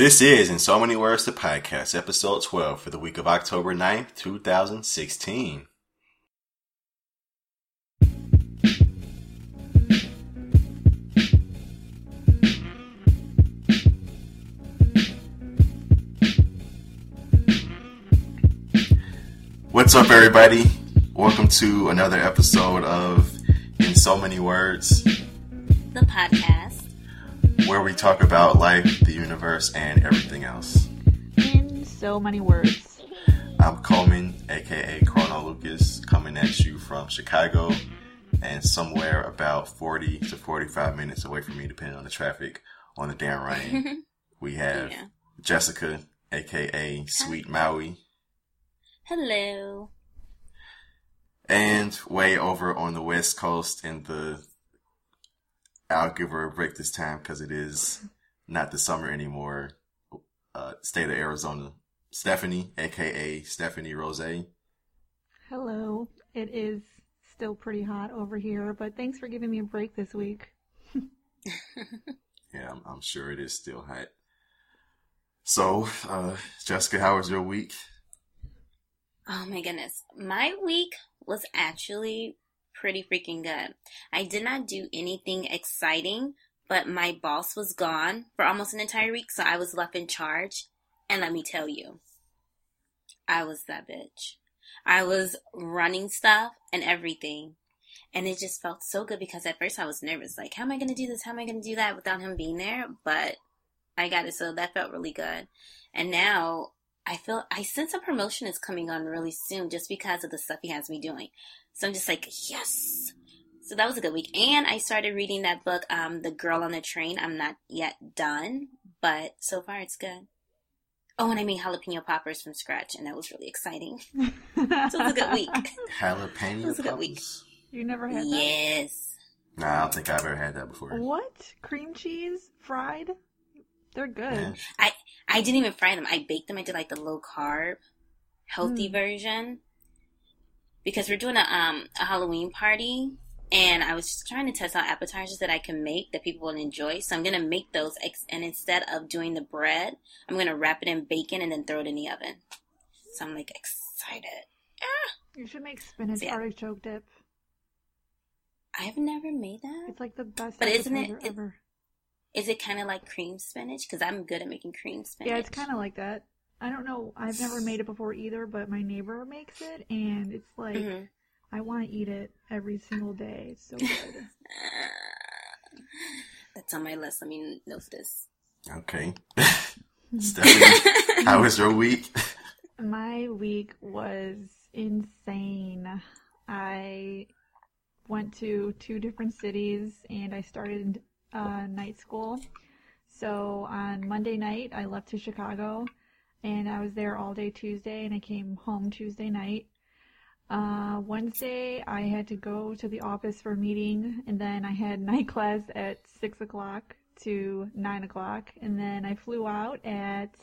This is In So Many Words the Podcast, episode 12 for the week of October 9th, 2016. What's up, everybody? Welcome to another episode of In So Many Words, the podcast, where we talk about life, the universe, and everything else. In so many words. I'm Coleman, aka Chrono Lucas, coming at you from Chicago and somewhere about 40 to 45 minutes away from me, depending on the traffic on the Dan Ryan. we have yeah. Jessica, aka Sweet Maui. Hello. And way over on the west coast in the I'll give her a break this time because it is not the summer anymore. Uh, state of Arizona. Stephanie, aka Stephanie Rose. Hello. It is still pretty hot over here, but thanks for giving me a break this week. yeah, I'm, I'm, sure it is still hot. So, uh, Jessica, how was your week? Oh my goodness. My week was actually pretty freaking good. I did not do anything exciting, but my boss was gone for almost an entire week, so I was left in charge. And let me tell you, I was that bitch. I was running stuff and everything. And it just felt so good because at first I was nervous. Like, how am I going to do this? How am I going to do that without him being there? But I got it. So that felt really good. And now I feel I sense a promotion is coming on really soon just because of the stuff he has me doing. So I'm just like, yes. So that was a good week. And I started reading that book, um, The Girl on the Train. I'm not yet done, but so far it's good. Oh, and I made jalapeno poppers from scratch, and that was really exciting. so it was a good week. Jalapeno It was a good week. You never had that? Yes. Nah, I don't think I've ever had that before. What? Cream cheese? Fried? They're good. Yeah. I I didn't even fry them. I baked them. I did like the low carb, healthy mm. version because we're doing a um a Halloween party and I was just trying to test out appetizers that I can make that people will enjoy. So I'm gonna make those, ex- and instead of doing the bread, I'm gonna wrap it in bacon and then throw it in the oven. So I'm like excited. Ah! You should make spinach so, yeah. artichoke dip. I've never made that. It's like the best. But isn't it? Ever. Is it kind of like cream spinach? Because I'm good at making cream spinach. Yeah, it's kind of like that. I don't know. I've never made it before either, but my neighbor makes it, and it's like mm-hmm. I want to eat it every single day. It's so good. That's on my list. Let me note this. Okay. Stephanie, how was your week? My week was insane. I went to two different cities and I started uh, night school. So on Monday night, I left to Chicago and I was there all day Tuesday and I came home Tuesday night. Uh, Wednesday, I had to go to the office for a meeting and then I had night class at 6 o'clock to 9 o'clock and then I flew out at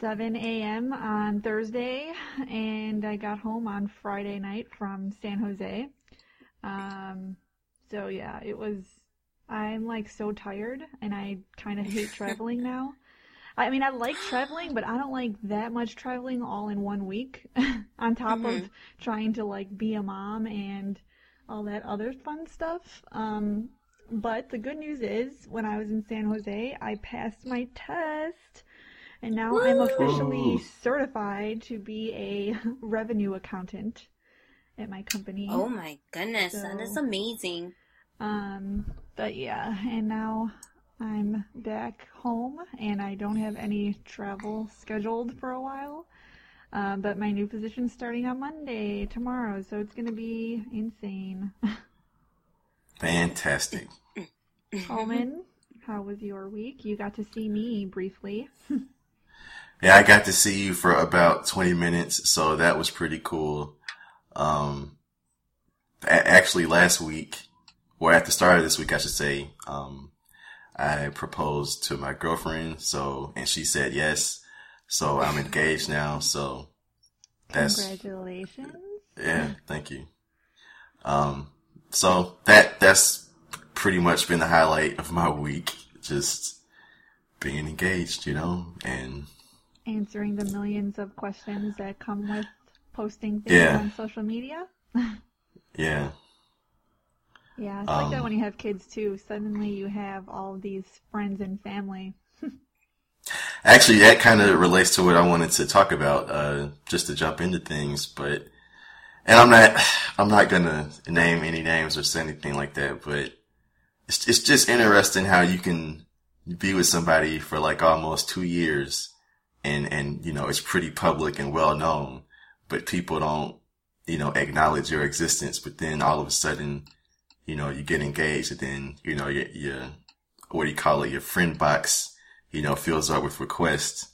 7 a.m. on Thursday and I got home on Friday night from San Jose. Um, so yeah, it was, I'm like so tired and I kind of hate traveling now. I mean, I like traveling, but I don't like that much traveling all in one week. on top mm-hmm. of trying to like be a mom and all that other fun stuff. Um, but the good news is, when I was in San Jose, I passed my test, and now Woo! I'm officially certified to be a revenue accountant at my company. Oh my goodness, so, that is amazing. Um, but yeah, and now I'm back home and I don't have any travel scheduled for a while. Uh, but my new position's starting on Monday, tomorrow, so it's going to be insane. Fantastic. Coleman, how was your week? You got to see me briefly. yeah, I got to see you for about 20 minutes, so that was pretty cool. Um, actually, last week, or at the start of this week, I should say, um, I proposed to my girlfriend. So, and she said yes. So I'm engaged now. So that's congratulations. Yeah, thank you. Um, so that that's pretty much been the highlight of my week. Just being engaged, you know, and Answering the millions of questions that come with posting things Yeah. on social media. yeah, Yeah, it's like that Um, when you have kids too. Suddenly you have all these friends and family. Actually, that kind of relates to what I wanted to talk about, uh, just to jump into things, but, and I'm not, I'm not gonna name any names or say anything like that, but it's, it's just interesting how you can be with somebody for like almost two years and, and, you know, it's pretty public and well known, but people don't, you know, acknowledge your existence, but then all of a sudden, you know, you get engaged and then, you know, your, your, what do you call it, your friend box, you know, fills up with requests.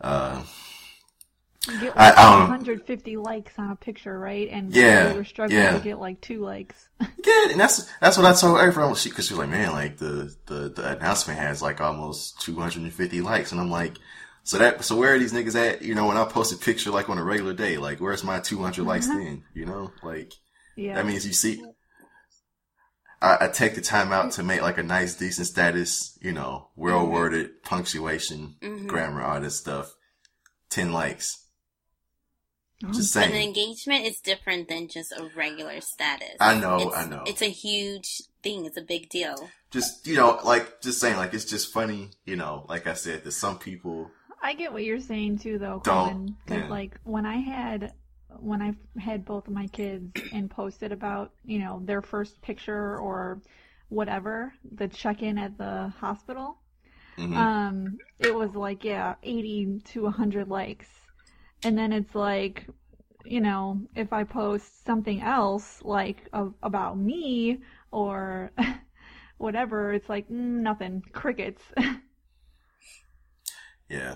Uh, You get I- like I don't know. 150 likes on a picture, right? And Yeah, you were struggling yeah. to get like two likes. yeah, and that's, that's what I told everyone. She, cause she was like, man, like the, the, the announcement has like almost 250 likes. And I'm like, so that, so where are these niggas at? You know, when I post a picture like on a regular day, like where's my 200 likes then? You know, like, yeah. that means you see, I, I take the time out to make like a nice, decent status, you know, well worded, punctuation, Mhm. grammar, all this stuff. 10 likes. Oh. Just But an engagement is different than just a regular status. I know, It's- I know. It's a huge thing. It's a big deal. Just, you know, like, just saying, like, it's just funny, you know, like I said, that some people, I get what you're saying too, though, Don't- Colin. Because yeah. like when I had when I had both of my kids and posted about you know their first picture or whatever the check-in at the hospital, mhm. um, it was like yeah, 80 to 100 likes, and then it's like. You know, if I post something else like of, about me or whatever, it's like mm, nothing, crickets. yeah.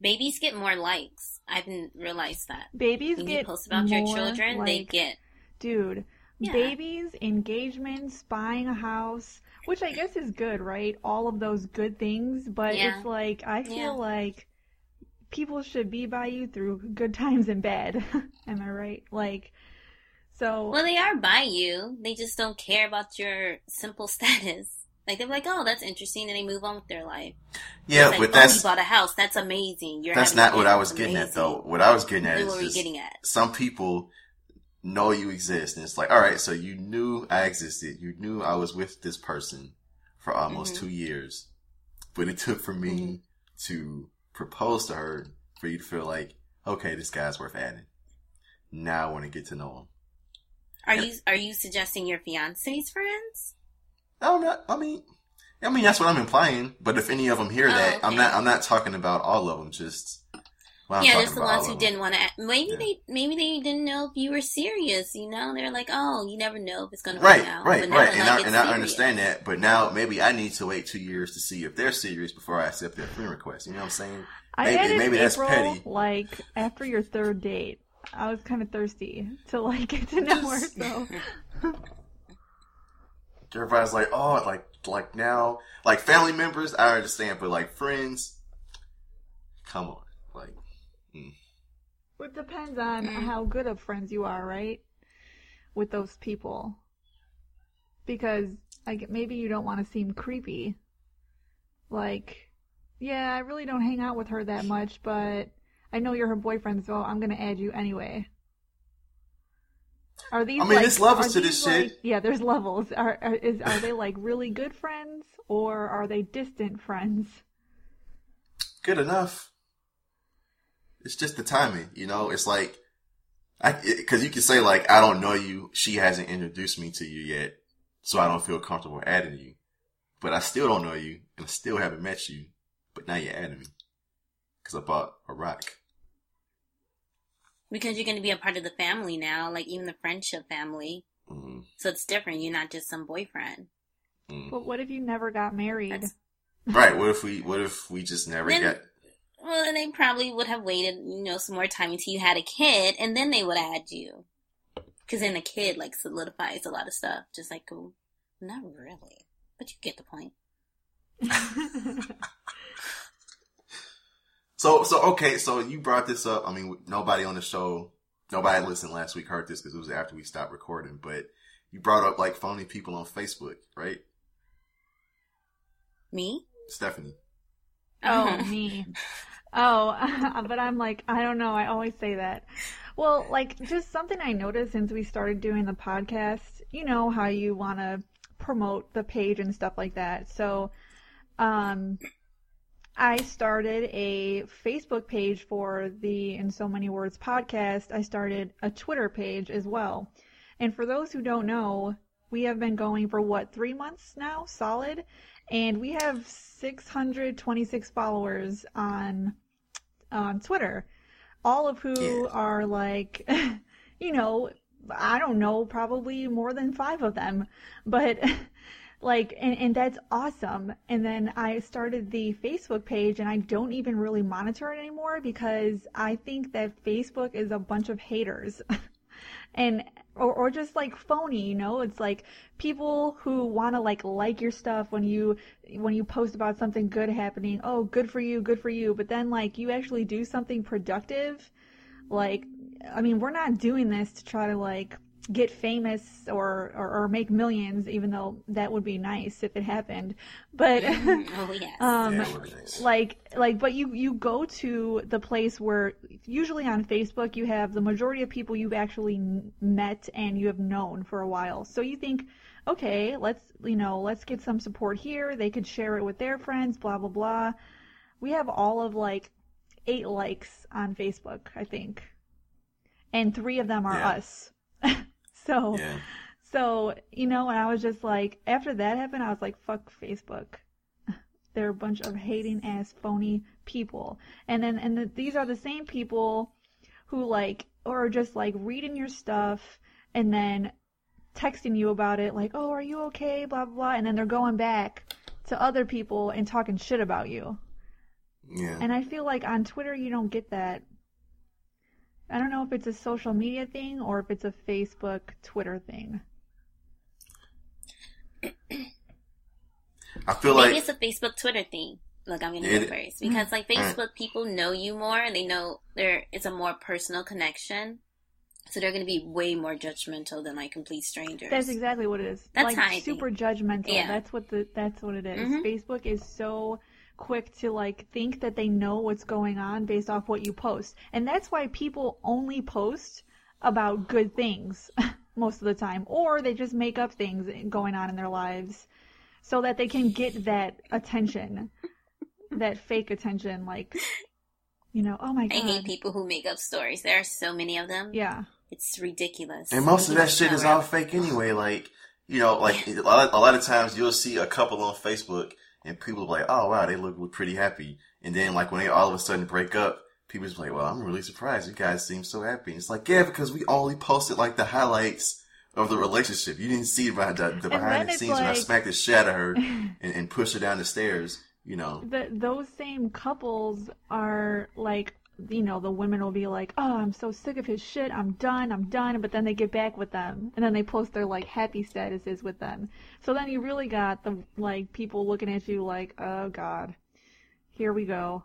Babies get more likes. I didn't realize that. Babies When get you post about your children, they like, get. Dude, Yeah. babies, engagements, buying a house, which I guess is good, right? All of those good things, but Yeah. it's like I feel Yeah. like people should be by you through good times and bad. Am I right? Like so Well, they are by you. They just don't care about your simple status. Like they're like, oh, that's interesting, and they move on with their life. Yeah, like, but oh, that's, you bought a house. That's amazing. You're that's not what. I was That's getting at though. What I was getting at Then is were you just, getting at? some people know you exist and it's like, all right, so you knew I existed. You knew I was with this person for almost Mhm. two years, but it took for me Mhm. to propose to her for you to feel like, okay, this guy's worth adding. Now I want to get to know him. Are you are you suggesting your fiance's friends? I'm not. I mean, I mean that's what I'm implying. But if any of them hear Oh, that, I'm not. I'm not talking about all of them. Just well, yeah, talking there's the ones who didn't want to. Maybe Yeah. they maybe they didn't know if you were serious. You know, they're like, oh, you never know if it's gonna Right, work out. right, But now right. And I, and I understand that. But now maybe I need to wait two years to see if they're serious before I accept their friend request. You know what I'm saying? I maybe- added maybe that's April, petty. like after your third date. I was kind of thirsty to like get to know her, so Everybody's like, oh, like, like now, like family members, I understand, but like friends, come on, like, Mm. It depends on Mm. how good of friends you are, right? With those people. Because like maybe you don't want to seem creepy. Like, yeah, I really don't hang out with her that much, but I know you're her boyfriend, so I'm gonna add you anyway. Are these? I mean, like, there's levels to this like- shit. yeah, there's levels. Are are, is, are they like really good friends or are they distant friends? good enough. It's just the timing, you know. It's like, I because you can say like, I don't know you. She hasn't introduced me to you yet, so I don't feel comfortable adding you. But I still don't know you, and I still haven't met you. But now you're adding me because I bought a rock. Because you're gonna be a part of the family now, like even the friendship family. Mm, So it's different. You're not just some boyfriend. mm. But what if you never got married? That's Right? What if we? What if we just never Then- got? well, then they probably would have waited, you know, some more time until you had a kid, and then they would add you. Because then the kid like solidifies a lot of stuff. Just like, oh, not really, but you get the point. So so okay. So you brought this up. I mean, nobody on the show, nobody listened last week heard this because it was after we stopped recording. But you brought up like phony people on Facebook, right? Me? Stephanie. Oh, Mhm. me. Oh, but I'm like, I don't know. I always say that. Well, like, just something I noticed since we started doing the podcast, you know, how you want to promote the page and stuff like that. So, um, I started a Facebook page for the In So Many Words podcast. I started a Twitter page as well. And for those who don't know, we have been going for what, three months now, solid? And we have 626 followers on on Twitter, all of who Yeah. are like, you know, I don't know, probably more than five of them, but like, and, and that's awesome. And then I started the Facebook page and I don't even really monitor it anymore because I think that Facebook is a bunch of haters. and or, or just like phony, you know, it's like people who want to like like your stuff when you when you post about something good happening. Oh, good for you, good for you. But then like you actually do something productive, like I mean, we're not doing this to try to like get famous or, or, or make millions, even though that would be nice if it happened. But oh yes. um, Yeah, it would be nice. like like but you you go to the place where usually on facebook you have the majority of people you've actually met and you have known for a while so you think okay let's you know let's get some support here they could share it with their friends blah blah blah we have all of like eight likes on facebook i think and three of them are Yeah. us so Yeah. so, you know, and I was just like, after that happened, I was like, fuck Facebook. They're a bunch of hating ass phony people. And then, and the, these are the same people who like, are just like reading your stuff and then texting you about it, like, oh, are you okay? Blah, blah, blah. And then they're going back to other people and talking shit about you. Yeah. And I feel like on Twitter, you don't get that. I don't know if it's a social media thing or if it's a Facebook, Twitter thing. I feel Maybe like it's a Facebook Twitter thing. Look, I'm gonna It- go first because like Alright. Facebook people know you more and they know there it's a more personal connection, so they're gonna be way more judgmental than like complete strangers. That's exactly what it is. That's like how I think. super judgmental. Yeah. That's what the that's what it is. Mhm. Facebook is so quick to like think that they know what's going on based off what you post. And that's why people only post about good things most of the time or they just make up things going on in their lives so that they can get that attention. that fake attention like you know, oh my god. I hate people who make up stories. There are so many of them. Yeah. It's ridiculous. And most of that shit is all fake anyway. Like, you know, like a lot, a lot of times you'll see a couple on Facebook and people are like, oh wow, they look, look pretty happy. And then like when they all of a sudden break up, people just like, well, I'm really surprised. You guys seem so happy. And it's like, yeah, because we only posted like the highlights of the relationship. You didn't see behind the, the behind the scenes when I smacked the shit out of her and, and pushed her down the stairs. You know, the, those same couples are like you know the women will be like oh i'm so sick of his shit. I'm done. I'm done. But then they get back with them. And then they post their like happy statuses with them. So then you really got the like people looking at you like oh god. Here we go.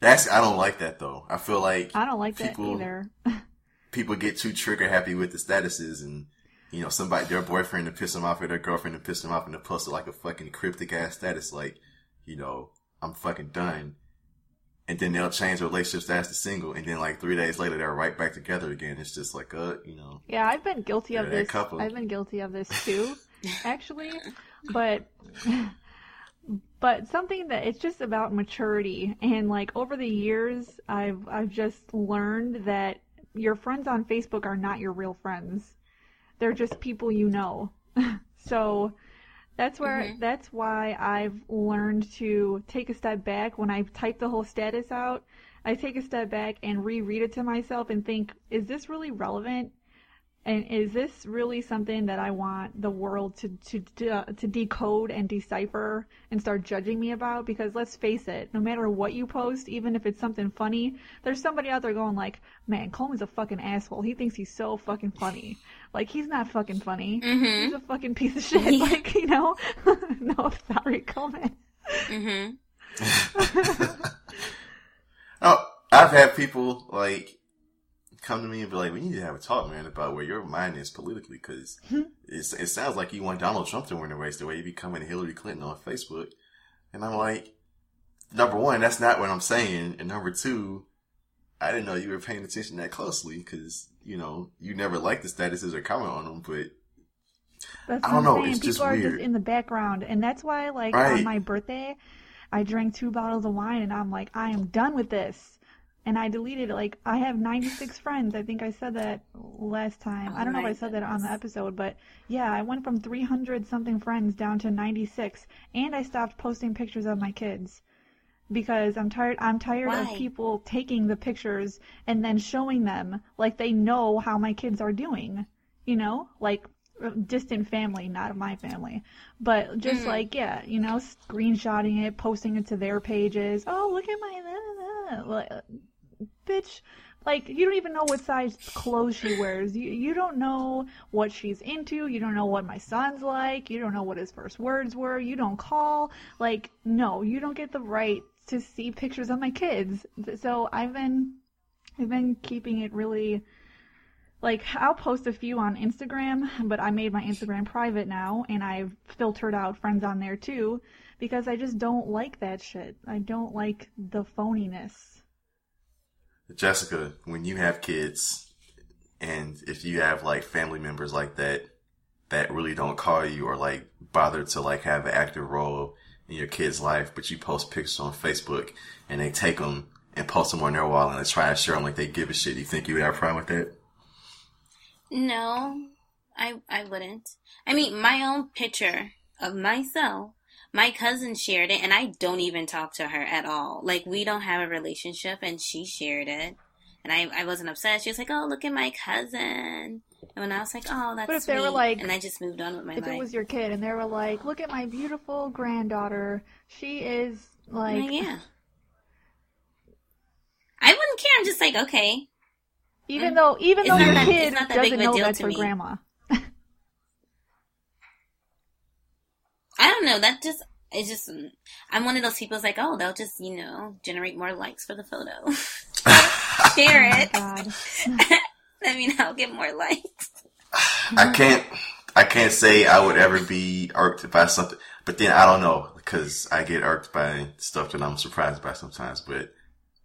That's I don't like that though. I feel like i don't like that People- either. people get too trigger happy with the statuses and you know somebody their boyfriend to piss them off or their girlfriend to piss them off and to post like a fucking cryptic ass status like you know i'm fucking done and then they'll change their relationship status to single. And then like three days later they're right back together again. It's just like uh you know. Yeah i've been guilty of this. couple. i've been guilty of this too actually. But but something that it's just about maturity. And like over the years i've i've just learned that your friends on facebook are not your real friends. They're just people you know. So that's where Mhm. that's why i've learned to take a step back when i type the whole status out i take a step back and reread it to myself and think is this really relevant and is this really something that I want the world to to to decode and decipher and start judging me about? Because let's face it, no matter what you post, even if it's something funny, there's somebody out there going like, "Man, Coleman's a fucking asshole. He thinks he's so fucking funny. Like he's not fucking funny. Mhm. He's a fucking piece of shit. Yeah. Like you know, no, sorry, Coleman. Mhm. oh i've had people like come to me and be like we need to have a talk man about where your mind is politically because it sounds like you want donald trump to win the race the way you be coming hillary clinton on facebook And I'm like, number one, that's not what I'm saying. And number two, I didn't know you were paying attention that closely because, you know, you never like the statuses or comment on them, but That's I don't know, it's People just are weird. just in the background, and that's why, like, Right. on my birthday, I drank two bottles of wine, and I'm like, I am done with this. And I deleted it. Like, I have 96 friends. I think I said that last time. I Oh don't know if I said that on the episode, but yeah, I went from 300 something friends down to 96, and I stopped posting pictures of my kids because I'm tired. I'm tired of people taking the pictures and then showing them like they know how my kids are doing. You know, like uh, distant family, not my family, but just Mm. like yeah, you know, screenshotting it, posting it to their pages. Oh, look at my like, bitch. Like you don't even know what size clothes she wears. You you don't know what she's into. You don't know what my son's like. You don't know what his first words were. You don't call. Like no, you don't get the right to see pictures of my kids. So I've been I've been keeping it really like I'll post a few on Instagram, but I made my Instagram private now and I've filtered out friends on there too because I just don't like that shit. I don't like the phoniness. Jessica, when you have kids and if you have like family members like that that really don't call you or like bother to like have an active role in your kid's life, but you post pictures on Facebook and they take them and post them on their wall and they try to share them like they give a shit. You think you would have a problem with that? No, I I wouldn't. I mean, my own picture of myself, my cousin shared it, and I don't even talk to her at all. Like we don't have a relationship, and she shared it, and I I wasn't upset. She was like, "Oh, look at my cousin," and when I was like, "Oh, that's But if they were like- and I just moved on with my If life. it was your kid and they were like, "Look at my beautiful granddaughter. She is like Like, yeah. I wouldn't care. I'm just like, okay. even though even though your that- it's kid not that big doesn't of a know deal that's to me. grandma." I don't know. That just it's just I'm one of those people. It's like, oh, they'll just you know generate more likes for the photo. Share Oh it. God. I mean, I'll get more likes. I can't, I can't say I would ever be irked by something, but then I don't know because I get irked by stuff that I'm surprised by sometimes. But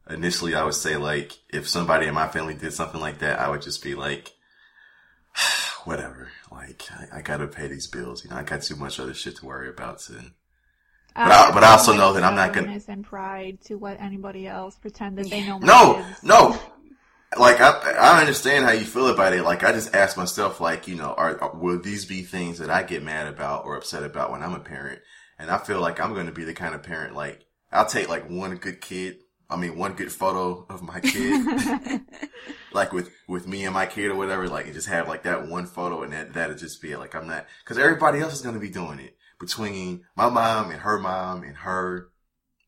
initially, I would say like if somebody in my family did something like that, I would just be like, whatever. Like I, I gotta pay these bills. You know, I got too much other shit to worry about. To, Uh, but I- but I also know that I'm not gonna- and pride to let anybody else pretend that they know no, kids. no. Like I, I understand how you feel about it. Like I just ask myself, like you know, are, are will these be things that I get mad about or upset about when I'm a parent? And I feel like I'm going to be the kind of parent like I'll take like one good kid. I mean, one good photo of my kid, like with with me and my kid or whatever. Like, and just have like that one photo, and that that'll just be it. Like I'm not because everybody else is going to be doing it between my mom and her mom and her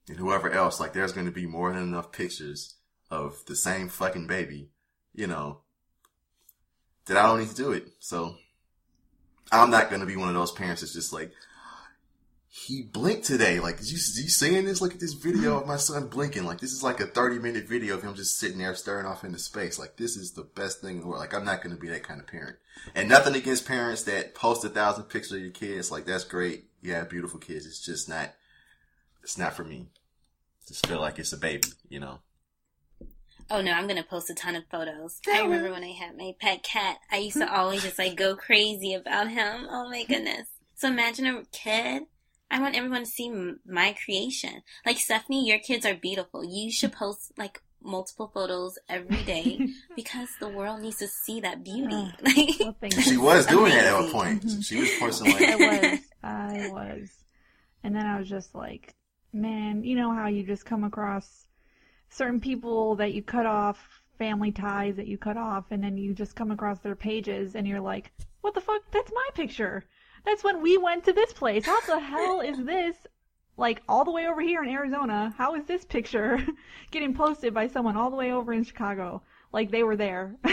and whoever else. Like, there's going to be more than enough pictures of the same fucking baby, you know, that I don't need to do it. So I'm not going to be one of those parents that's just like, he blinked today. Like, did you, did you seeing this? Look at this video of my son blinking. Like, this is like a 30 minute video of him just sitting there staring off into space. Like, this is the best thing in the world. Like, I'm not going to be that kind of parent. And nothing against parents that post a thousand pictures of your kids. Like, that's great. You have beautiful kids. It's just not, it's not for me. Just feel like it's a baby, you know? Oh no, I'm gonna post a ton of photos. I remember when I had my pet cat. I used to always just like go crazy about him. Oh my goodness. So imagine a kid. I want everyone to see m- my creation. Like Stephanie, your kids are beautiful. You should post like multiple photos every day because the world needs to see that beauty. Ugh. Like, Well, She was doing it at one Amazing. point. Mhm. She was posting like I was. I was. And then I was just like, man, you know how you just come across certain people that you cut off, family ties that you cut off, and then you just come across their pages and you're like, what the fuck? That's my picture. That's when we went to this place. How the hell is this? Like all the way over here in Arizona, how is this picture getting posted by someone all the way over in Chicago? Like they were there.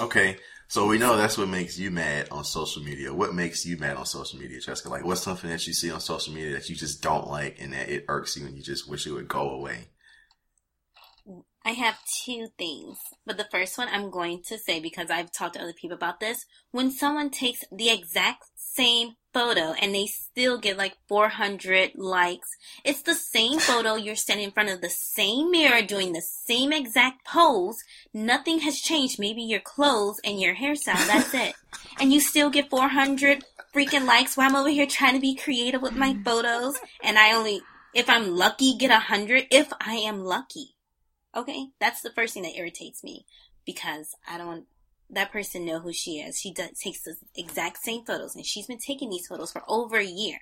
okay, so we know that's what makes you mad on social media. What makes you mad on social media, Jessica? Like, what's something that you see on social media that you just don't like and that it irks you and you just wish it would go away? I have two things. But the first one I'm going to say because I've talked to other people about this. When someone takes the exact same photo and they still get like 400 likes, it's the same photo. You're standing in front of the same mirror doing the same exact pose. Nothing has changed. Maybe your clothes and your hairstyle. That's it. And you still get 400 freaking likes while I'm over here trying to be creative with my photos. And I only, if I'm lucky, get a hundred. If I am lucky. Okay, that's the first thing that irritates me because I don't that person know who she is. She does, takes the exact same photos, and she's been taking these photos for over a year.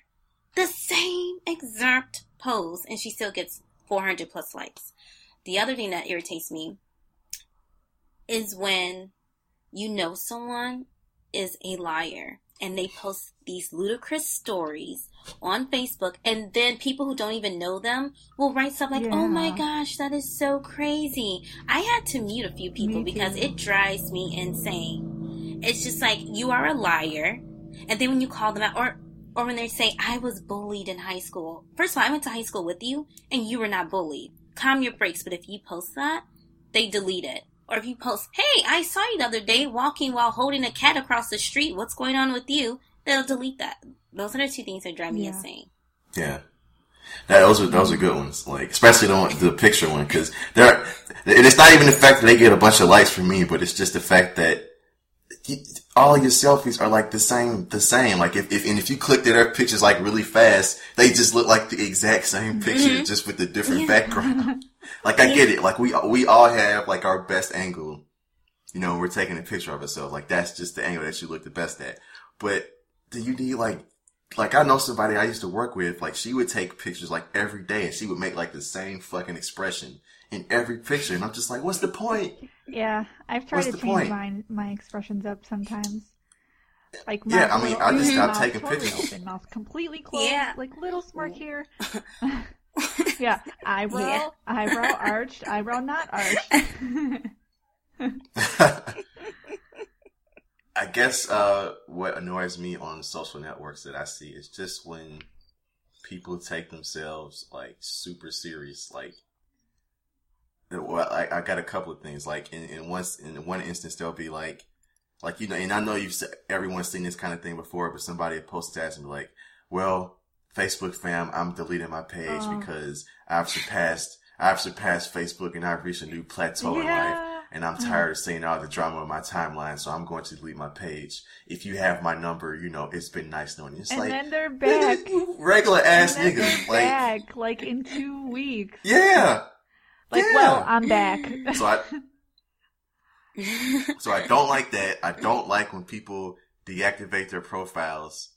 The same exact pose, and she still gets 400 plus likes. The other thing that irritates me is when you know someone is a liar and they post these ludicrous stories on Facebook, and then people who don't even know them will write stuff like, Yeah. "Oh my gosh, that is so crazy." I had to mute a few people Me because too. it drives me insane. It's just like you are a liar, and then when you call them out, or or when they say, "I was bullied in high school." First of all, I went to high school with you, and you were not bullied. Calm your brakes. But if you post that, they delete it. Or if you post, hey, I saw you the other day walking while holding a cat across the street. What's going on with you? They'll delete that. Those are the two things that drive me Yeah. insane. Yeah. That, those are those are good ones, like especially the one, the picture one, because they're it's not even the fact that they get a bunch of likes from me, but it's just the fact that you, all your selfies are like the same, the same. Like if, if and if you click to their pictures like really fast, they just look like the exact same mm-hmm. picture, just with a different Yeah. background. Like I get it. Like we we all have like our best angle. You know, we're taking a picture of ourselves. Like that's just the angle that you look the best at. But do you need like like I know somebody I used to work with, like she would take pictures like every day and she would make like the same fucking expression in every picture. And I'm just like, what's the point? Yeah, I've tried What's to change point? my my expressions up sometimes. Like Yeah, I mean, little- I just stopped mouth taking totally pictures. Open, mouth completely closed, Yeah. like little smirk here. yeah, eyebrow, Yeah. eyebrow arched, eyebrow not arched. I guess uh, what annoys me on social networks that I see is just when people take themselves like super serious. Like, well, I, I got a couple of things. Like in, in one in one instance, they'll be like, like you know, and I know you've everyone's seen this kind of thing before, but somebody will post stats and be like, "Well, Facebook fam, I'm deleting my page Oh. because I've surpassed." I've surpassed Facebook and I've reached a new plateau in life yeah. And I'm uh-huh. tired of seeing all the drama on my timeline, so I'm going to delete my page. If you have my number, you know, it's been nice knowing you. It's And like, then they're back. regular ass niggas. Like, back, like in two weeks. yeah. Like, Yeah. well, I'm back. So I, so I don't like that. I don't like when people deactivate their profiles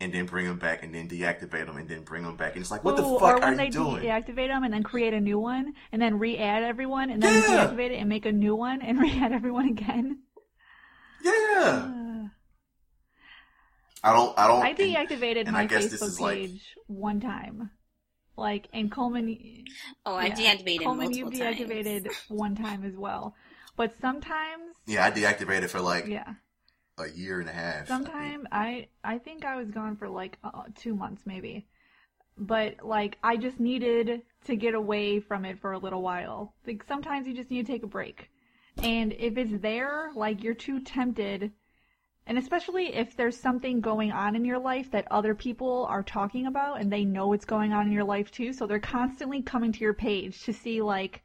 and then bring them back and then deactivate them and then bring them back. And it's like, what Ooh, the or fuck when are they you doing? deactivate them and then create a new one, and then re-add everyone, and then Yeah. deactivate it and make a new one, and re-add everyone again. Yeah. Uh, I don't, I don't. I and- deactivated and my I guess this Facebook is like- page one time. Like, and Coleman. oh, I yeah, deactivated Coleman, you multiple times. deactivated one time as well. But sometimes, yeah, I deactivated for like yeah, a year and a half. I sometime I I think I was gone for like uh, two months maybe. But like I just needed to get away from it for a little while. Like sometimes you just need to take a break. And if it's there, like you're too tempted and especially if there's something going on in your life that other people are talking about and they know what's going on in your life too, so they're constantly coming to your page to see like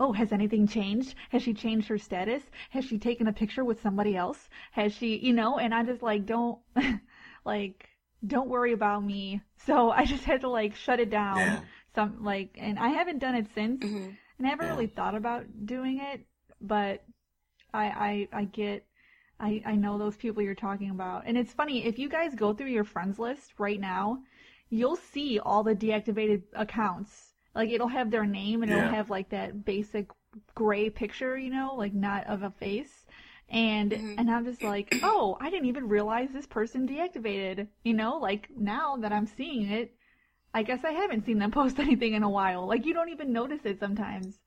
oh, has anything changed? Has she changed her status? Has she taken a picture with somebody else? Has she, you know, and I just like don't like don't worry about me. So I just had to like shut it down. Yeah. Some like and I haven't done it since. Mhm. And I haven't Yeah. really thought about doing it, but I I I get I I know those people you're talking about. And it's funny, if you guys go through your friends list right now, you'll see all the deactivated accounts. Like it'll have their name and Yeah. it'll have like that basic gray picture, you know, like not of a face. And Mhm. and I'm just like, "Oh, I didn't even realize this person deactivated." You know, like now that I'm seeing it, I guess I haven't seen them post anything in a while. Like you don't even notice it sometimes.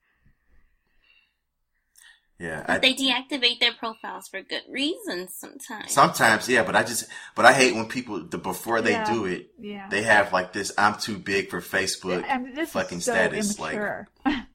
Yeah, I, they deactivate their profiles for good reasons sometimes. sometimes, yeah, but I just, but I hate when people, the before they Yeah. do it, Yeah. they have like this, I'm too big for Facebook I mean, this fucking is so status. Like.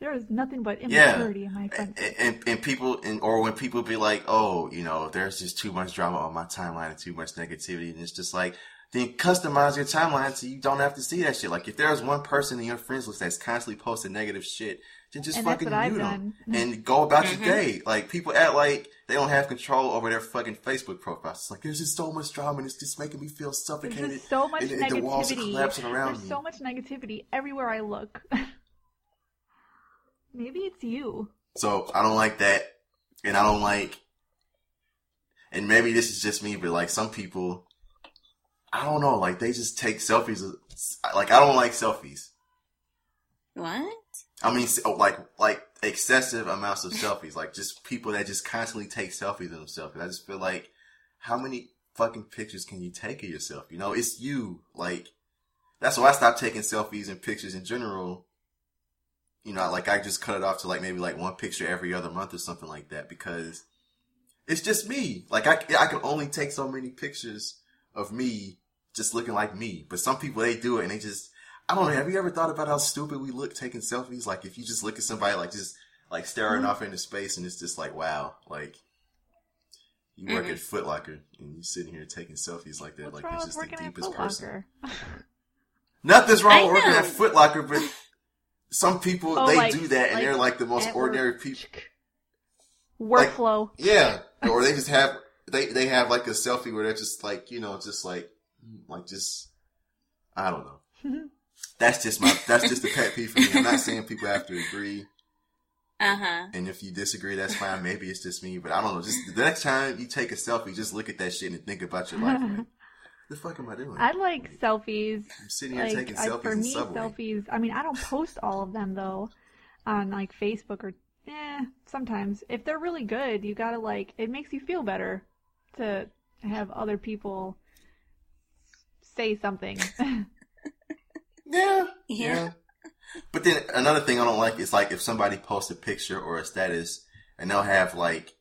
There is nothing but Yeah. immaturity in my friend. and, and, and people and or when people be like, oh, you know, there's just too much drama on my timeline and too much negativity, and it's just like, then customize your timeline so you don't have to see that shit. Like if there's one person in your friends list that's constantly posting negative shit, then just And fucking what I've mute them and go about Mhm. your day. Like people act like they don't have control over their fucking Facebook profiles. It's like there's just so much drama and it's just making me feel There's suffocated. just so much and- and the walls are negativity. collapsing around There's me. so much negativity everywhere I look. Maybe it's you. So I don't like that, and I don't like, and maybe this is just me, but like some people, I don't know, like they just take selfies. Like I don't like selfies. What? I mean, oh, like like excessive amounts of selfies. Like just people that just constantly take selfies of themselves. I just feel like, how many fucking pictures can you take of yourself? You know, it's you. Like that's why I stopped taking selfies and pictures in general. You know, like I just cut it off to like maybe like one picture every other month or something like that because it's just me. Like I I can only take so many pictures of me just looking like me. But some people they do it and they just I don't know. Have you ever thought about how stupid we look taking selfies? Like if you just look at somebody like just like staring off into space and it's just like wow, like you work Mhm. at Foot Locker and you sitting here taking selfies like that, What's like wrong you're just the deepest person. Nothing's wrong with working at Foot Locker, but some people Oh, they like- do that and like they're like the most at ordinary people. Workflow. Yeah, or they just have they they have like a selfie where they're just like you know just like like just I don't know. That's just my that's just a pet peeve for me. I'm not saying people have to agree, Uh huh. and if you disagree, that's fine. Maybe it's just me, but I don't know. Just the next time you take a selfie, just look at that shit and think about your life. Like, the fuck am I doing? I like selfies. I'm sitting here Like taking I, selfies for in me, subway. selfies. I mean, I don't post all of them though, on like Facebook or eh. Sometimes if they're really good, you gotta like. It makes you feel better to have other people say something. Yeah, Yeah. But then another thing I don't like is like if somebody posts a picture or a status and they'll have like,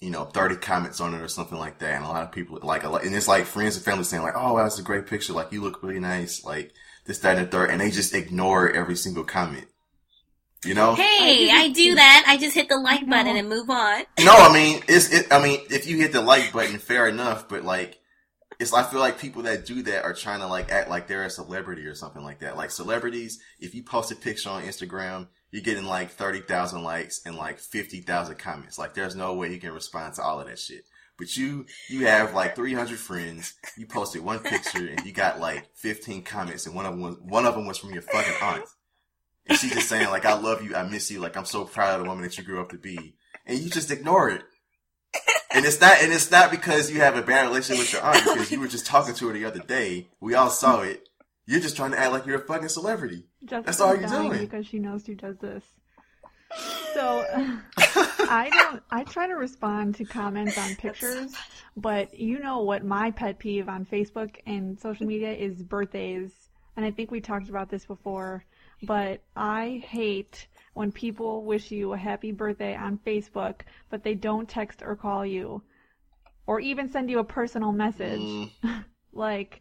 you know, 30 comments on it or something like that. And a lot of people like, and it's like friends and family saying like, oh, that's a great picture. Like you look really nice. Like this, that, and the third. And they just ignore every single comment. You know? Hey, I I do do that. I just hit the like button and move on. No, I mean, it's, it, I mean, if you hit the like button, fair enough. But like, it's, I feel like people that do that are trying to like act like they're a celebrity or something like that. Like celebrities, if you post a picture on Instagram, you're getting like 30,000 likes and like 50,000 comments. Like there's no way you can respond to all of that shit. But you, you have like 300 friends. You posted one picture and you got like 15 comments and one of them was, one of them was from your fucking aunt. And she's just saying like, I love you. I miss you. Like I'm so proud of the woman that you grew up to be. And you just ignore it. And it's not, and it's not because you have a bad relationship with your aunt because you were just talking to her the other day. We all saw it. You're just trying to act like you're a fucking celebrity. Jessica's That's all you're doing. because she knows who does this. So I don't. I try to respond to comments on pictures, but you know what my pet peeve on Facebook and social media is birthdays, and I think we talked about this before. But I hate when people wish you a happy birthday on Facebook, but they don't text or call you, or even send you a personal message. Mm, Like,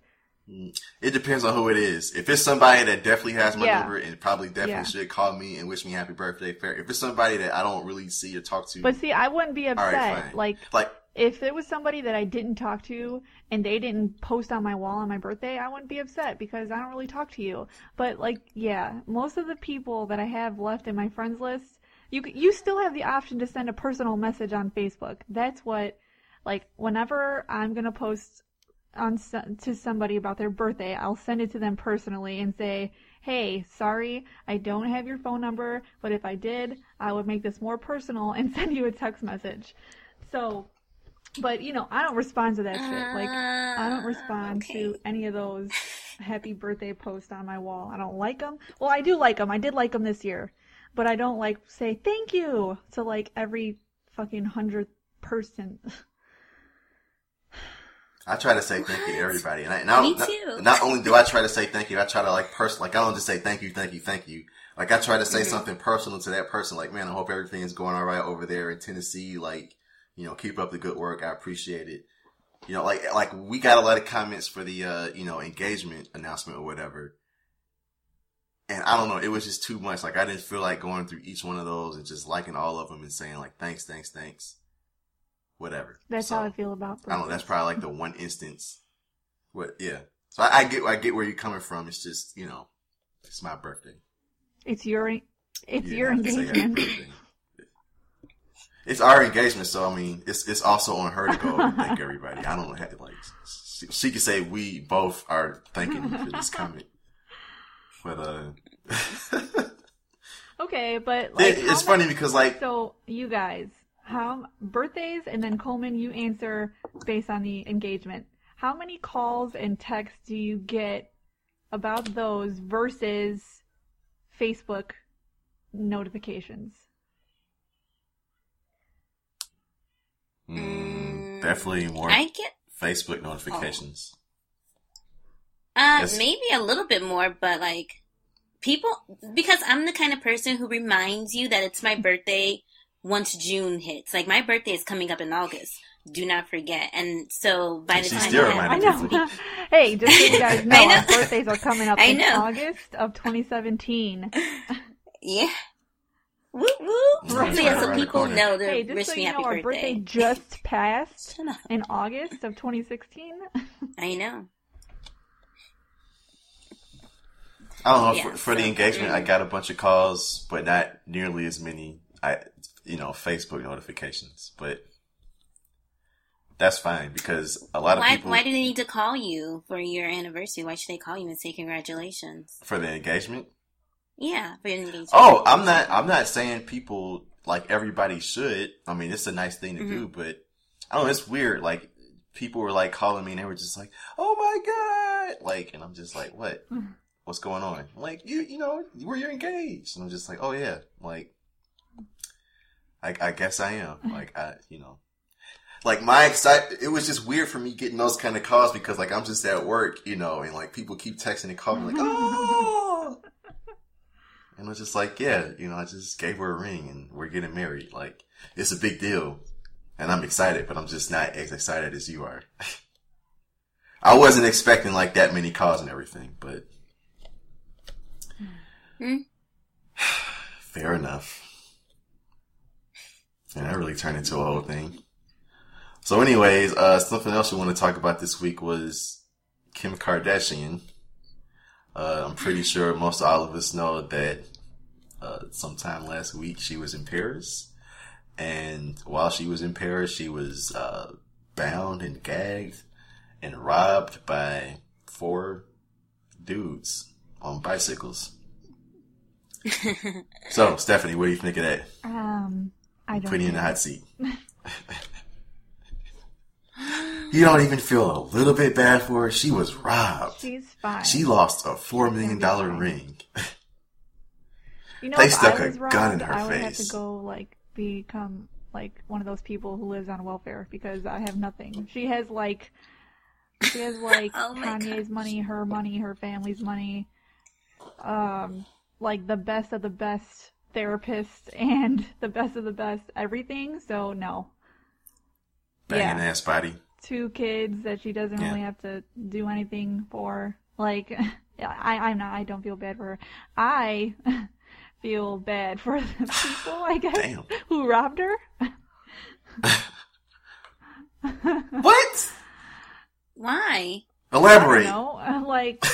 it depends on who it is. If it's somebody that definitely has my Yeah. number and probably definitely Yeah. should call me and wish me happy birthday, fair. If it's somebody that I don't really see or talk to, but see, I wouldn't be upset. fine. like, like, if it was somebody that I didn't talk to and they didn't post on my wall on my birthday, I wouldn't be upset because I don't really talk to you. But like, yeah, most of the people that I have left in my friends list, you you still have the option to send a personal message on Facebook. That's what, like, whenever I'm gonna post on to somebody about their birthday, I'll send it to them personally and say, "Hey, sorry, I don't have your phone number, but if I did, I would make this more personal and send you a text message." So, but you know, I don't respond to that shit. Like, I don't respond okay. to any of those happy birthday posts on my wall. I don't like them. Well, I do like them. I did like them this year, but I don't like say thank you to like every fucking hundredth person. I try to say thank you to everybody, and I, and I Me not, too. not only do I try to say thank you, I try to like person like I don't just say thank you, thank you, thank you. Like I try to say Mhm. something personal to that person. Like, man, I hope everything is going all right over there in Tennessee. Like, you know, keep up the good work. I appreciate it. You know, like like we got a lot of comments for the uh, you know, engagement announcement or whatever. and I don't know, it was just too much. Like I didn't feel like going through each one of those and just liking all of them and saying like thanks, thanks, thanks, whatever. That's So, how I feel about. I don't know. That's probably like the one instance. What? Yeah. So I, I get I get where you're coming from. It's just you know, it's my birthday. It's your it's You your have to say happy engagement. It's our engagement, so I mean, it's it's also on her to go thank everybody. I don't have like she, she could say we both are thanking you for this comment, but uh, Okay, but like it, it's funny because like So you guys, how birthdays, and then Coleman, you answer based on the engagement. How many calls and texts do you get about those versus Facebook notifications? Mm, definitely more I get Facebook notifications. uh Yes. maybe a little bit more, but like people because I'm the kind of person who reminds you that it's my birthday once June hits. Like my birthday is coming up in August. Do not forget. And so by the she's time still I I know. hey, just so you guys know, I know. our birthdays are coming up I in know. August of 2017. yeah. Woo woo. Right, so yeah, so around people corner. know to Hey, just wish so me you happy know, our birthday birthday. just passed in August of 2016. I know. I don't know. Yeah, for, for the so- engagement, I got a bunch of calls, but not nearly as many. I, you know, Facebook notifications, but that's fine because a lot of Why people why do they need to call you for your anniversary? Why should they call you and say congratulations? for the engagement. Yeah, for your engagement. Oh, I'm not. I'm not saying people like everybody should. I mean, it's a nice thing to do, Mm-hmm. but I don't know. It's weird. Like people were like calling me and they were just like, "Oh my god!" Like, and I'm just like, "What? What's going on?" Like you, you know, were you're engaged? And I'm just like, "Oh yeah." Like, I, I guess I am. Like I, you know. Like my excite, it was just weird for me getting those kind of calls because like I'm just at work, you know, and like people keep texting and calling like, oh, and I was just like, yeah, you know, I just gave her a ring and we're getting married. Like, it's a big deal. And I'm excited, but I'm just not as excited as you are. I wasn't expecting like that many calls and everything, but Hmm. fair enough. And that really turned into a whole thing. So anyways, uh, something else we want to talk about this week was Kim Kardashian. Uh, I'm pretty sure most all of us know that uh, sometime last week she was in Paris, and while she was in Paris, she was uh, bound and gagged and robbed by four dudes on bicycles. so, Stephanie, what do you think of that? Um, I don't. Putting you in the hot seat. you don't even feel a little bit bad for her. She was robbed. She's fine. She lost a four million dollar ring. You know, They stuck a was gun in her I would have to go like become like one of those people who lives on welfare because I have nothing. She has like she has like Oh Kanye's gosh. money, her money, her family's money, um, like the best of the best therapists and the best of the best everything. So no, Banging Yeah. ass body. two kids that she doesn't Yeah. really have to do anything for. Like, I, I'm not. I don't feel bad for her. I feel bad for the people, I guess, Damn. who robbed her. What? Why? Elaborate. No, like,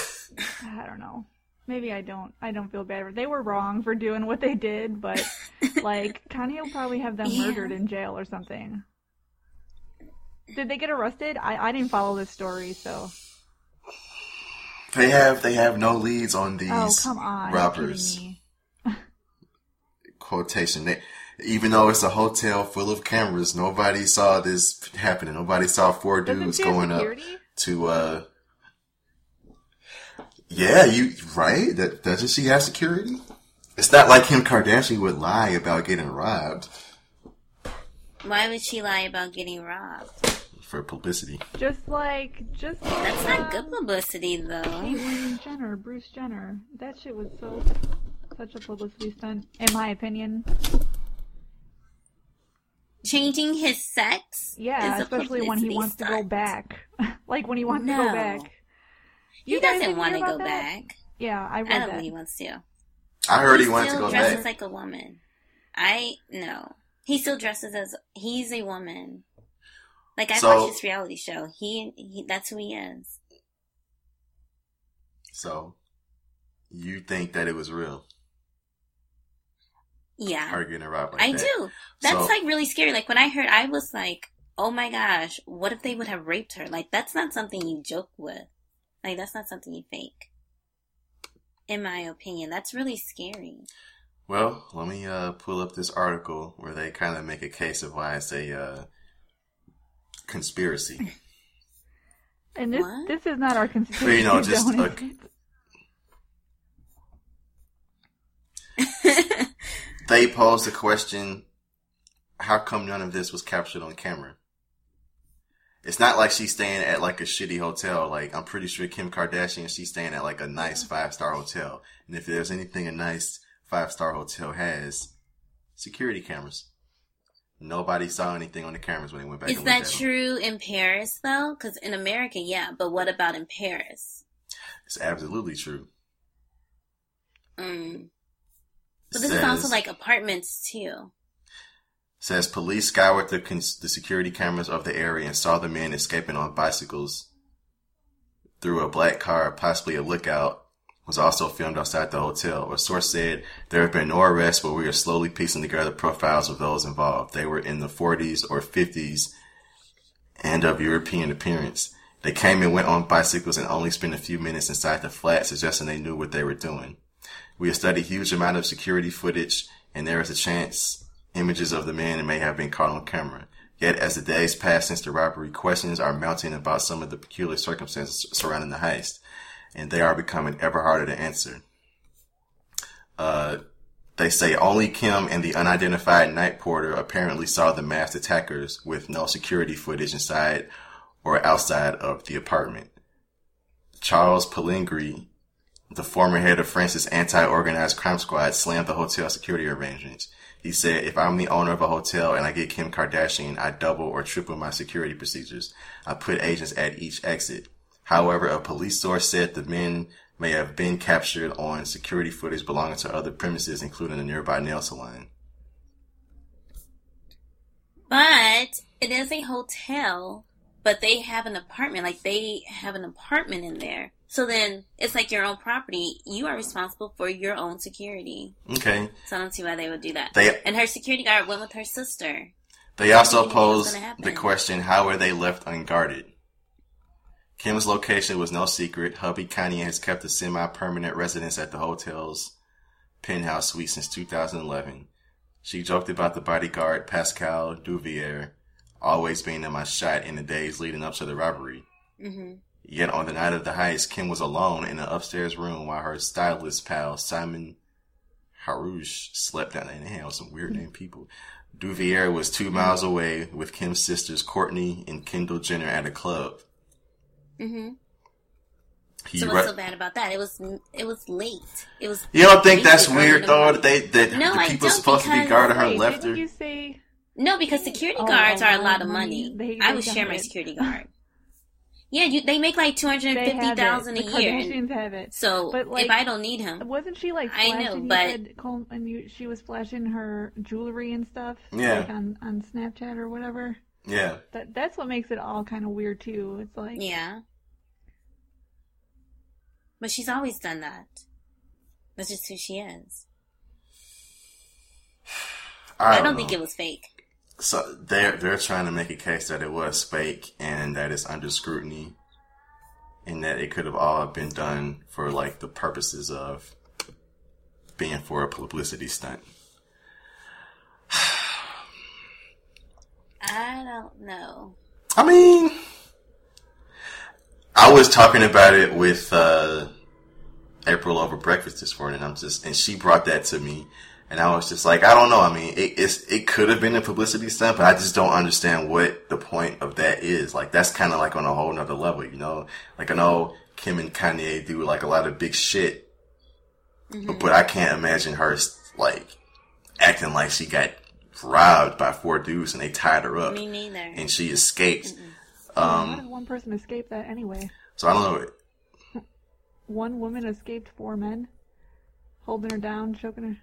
I don't know. Maybe I don't. I don't feel bad for. They were wrong for doing what they did, but like, Kanye will probably have them Yeah. murdered in jail or something. Did they get arrested? I I didn't follow this story, so. They have they have no leads on these Oh come on! You're robbers. Me. Quotation. They, even though it's a hotel full of cameras, nobody saw this happening. Nobody saw four Doesn't dudes she have going up to uh Yeah, you right? That doesn't she have security? It's not like Kim Kardashian would lie about getting robbed Why would she lie about getting robbed? for publicity. Just like, just like, That's not good publicity, though. Caitlyn Jenner, Bruce Jenner. That shit was so such a publicity stunt, in my opinion. Changing his sex? Yeah, is a especially when he publicity wants to go back. like when he wants to go back. He You guys doesn't want to go that? back. Yeah, I I read don't that. think he wants to. I heard he he wanted to still go dresses back. like a woman. I no. He still dresses as he's a woman. Like I So- watched this reality show. He, he that's who he is. So, you think that it was real? Yeah. Her getting like I that? do. That's So- like really scary. Like when I heard, I was like, "Oh my gosh, what if they would have raped her?" Like that's not something you joke with. Like that's not something you fake. In my opinion, that's really scary. Well, let me uh, pull up this article where they kind of make a case of why it's a uh, conspiracy. And this What? this is not our conspiracy. Well, you know, just don't a- it? They posed the question how come none of this was captured on camera? It's not like she's staying at like a shitty hotel. Like I'm pretty sure Kim Kardashian, she's staying at like a nice five star hotel. And if there's anything a nice five star hotel has, security cameras. Nobody saw anything on the cameras when they went back. Is that true in Paris though? Because in America, yeah, but what about in Paris? It's absolutely true. Mm. But this is also like apartments too. Says police scoured the, cons- the security cameras of the area and saw the men escaping on bicycles through a black car, possibly a lookout, was also filmed outside the hotel. A source said there have been no arrests, but we are slowly piecing together profiles of those involved. They were in the 40s or 50s and of European appearance. They came and went on bicycles and only spent a few minutes inside the flat, suggesting they knew what they were doing. We have studied huge amount of security footage, and there is a chance images of the men may have been caught on camera. Yet, as the days pass since the robbery, questions are mounting about some of the peculiar circumstances surrounding the heist, and they are becoming ever harder to answer. Uh, they say only Kim and the unidentified night porter apparently saw the masked attackers with no security footage inside or outside of the apartment. Charles Pellegrini, the former head of France's anti-organized crime squad, slammed the hotel security arrangements. He said, if I'm the owner of a hotel and I get Kim Kardashian, I double or triple my security procedures. I put agents at each exit. However, a police source said the men may have been captured on security footage belonging to other premises, including a nearby nail salon. But it is a hotel, but they have an apartment. Like they have an apartment in there. So then it's like your own property. You are responsible for your own security. Okay. So I don't see why they would do that. They And her security guard went with her sister. They also What do you think is posed the question, how were they left unguarded? Kim's location was no secret. Hubby Kanye has kept a semi-permanent residence at the hotel's penthouse suite since 2011. She joked about the bodyguard Pascal Duvier always being in my shot in the days leading up to the robbery. hmm Yet on the night of the heist, Kim was alone in an upstairs room while her stylist pal Simon Harouche slept down there. They had some weird name people. Duvier was two miles away with Kim's sisters Kourtney and Kendall Jenner at a club. hmm He So re- what's so bad about that? It was it was late. It was. you don't think that's weird though? That they that No, the people supposed to be guarding her Wait, left didn't her? you No, because security Oh, guards are a lot lot of of money. money. They- I would share got my it. security guard. Yeah, you, they make like two hundred and they fifty have thousand it? a The year. Kardashians have it. So But, like, if I don't need him, Wasn't she like I flashing? know, but- said, Col- and you, she was flashing her jewelry and stuff. Yeah. Like on on Snapchat or whatever. Yeah, That that's what makes it all kind of weird too. It's like yeah. But she's always done that. That's just who she is. I I don't, don't think it was fake. So they're they're trying to make a case that it was fake and that it's under scrutiny, and that it could have all been done for like the purposes of being for a publicity stunt. I don't know. I mean, I was talking about it with uh, April over breakfast this morning. I'm just, and she brought that to me, and I was just like, I don't know. I mean, it, it's it could have been a publicity stunt, but I just don't understand what the point of that is. Like, that's kind of like on a whole nother level, you know? Like, I know Kim and Kanye do like a lot of big shit, but I can't imagine her like acting like she got robbed by four dudes and they tied her up Me neither. and she escaped. how Um, did one person escape that anyway? so I don't know. One woman escaped four men. holding her down, choking her.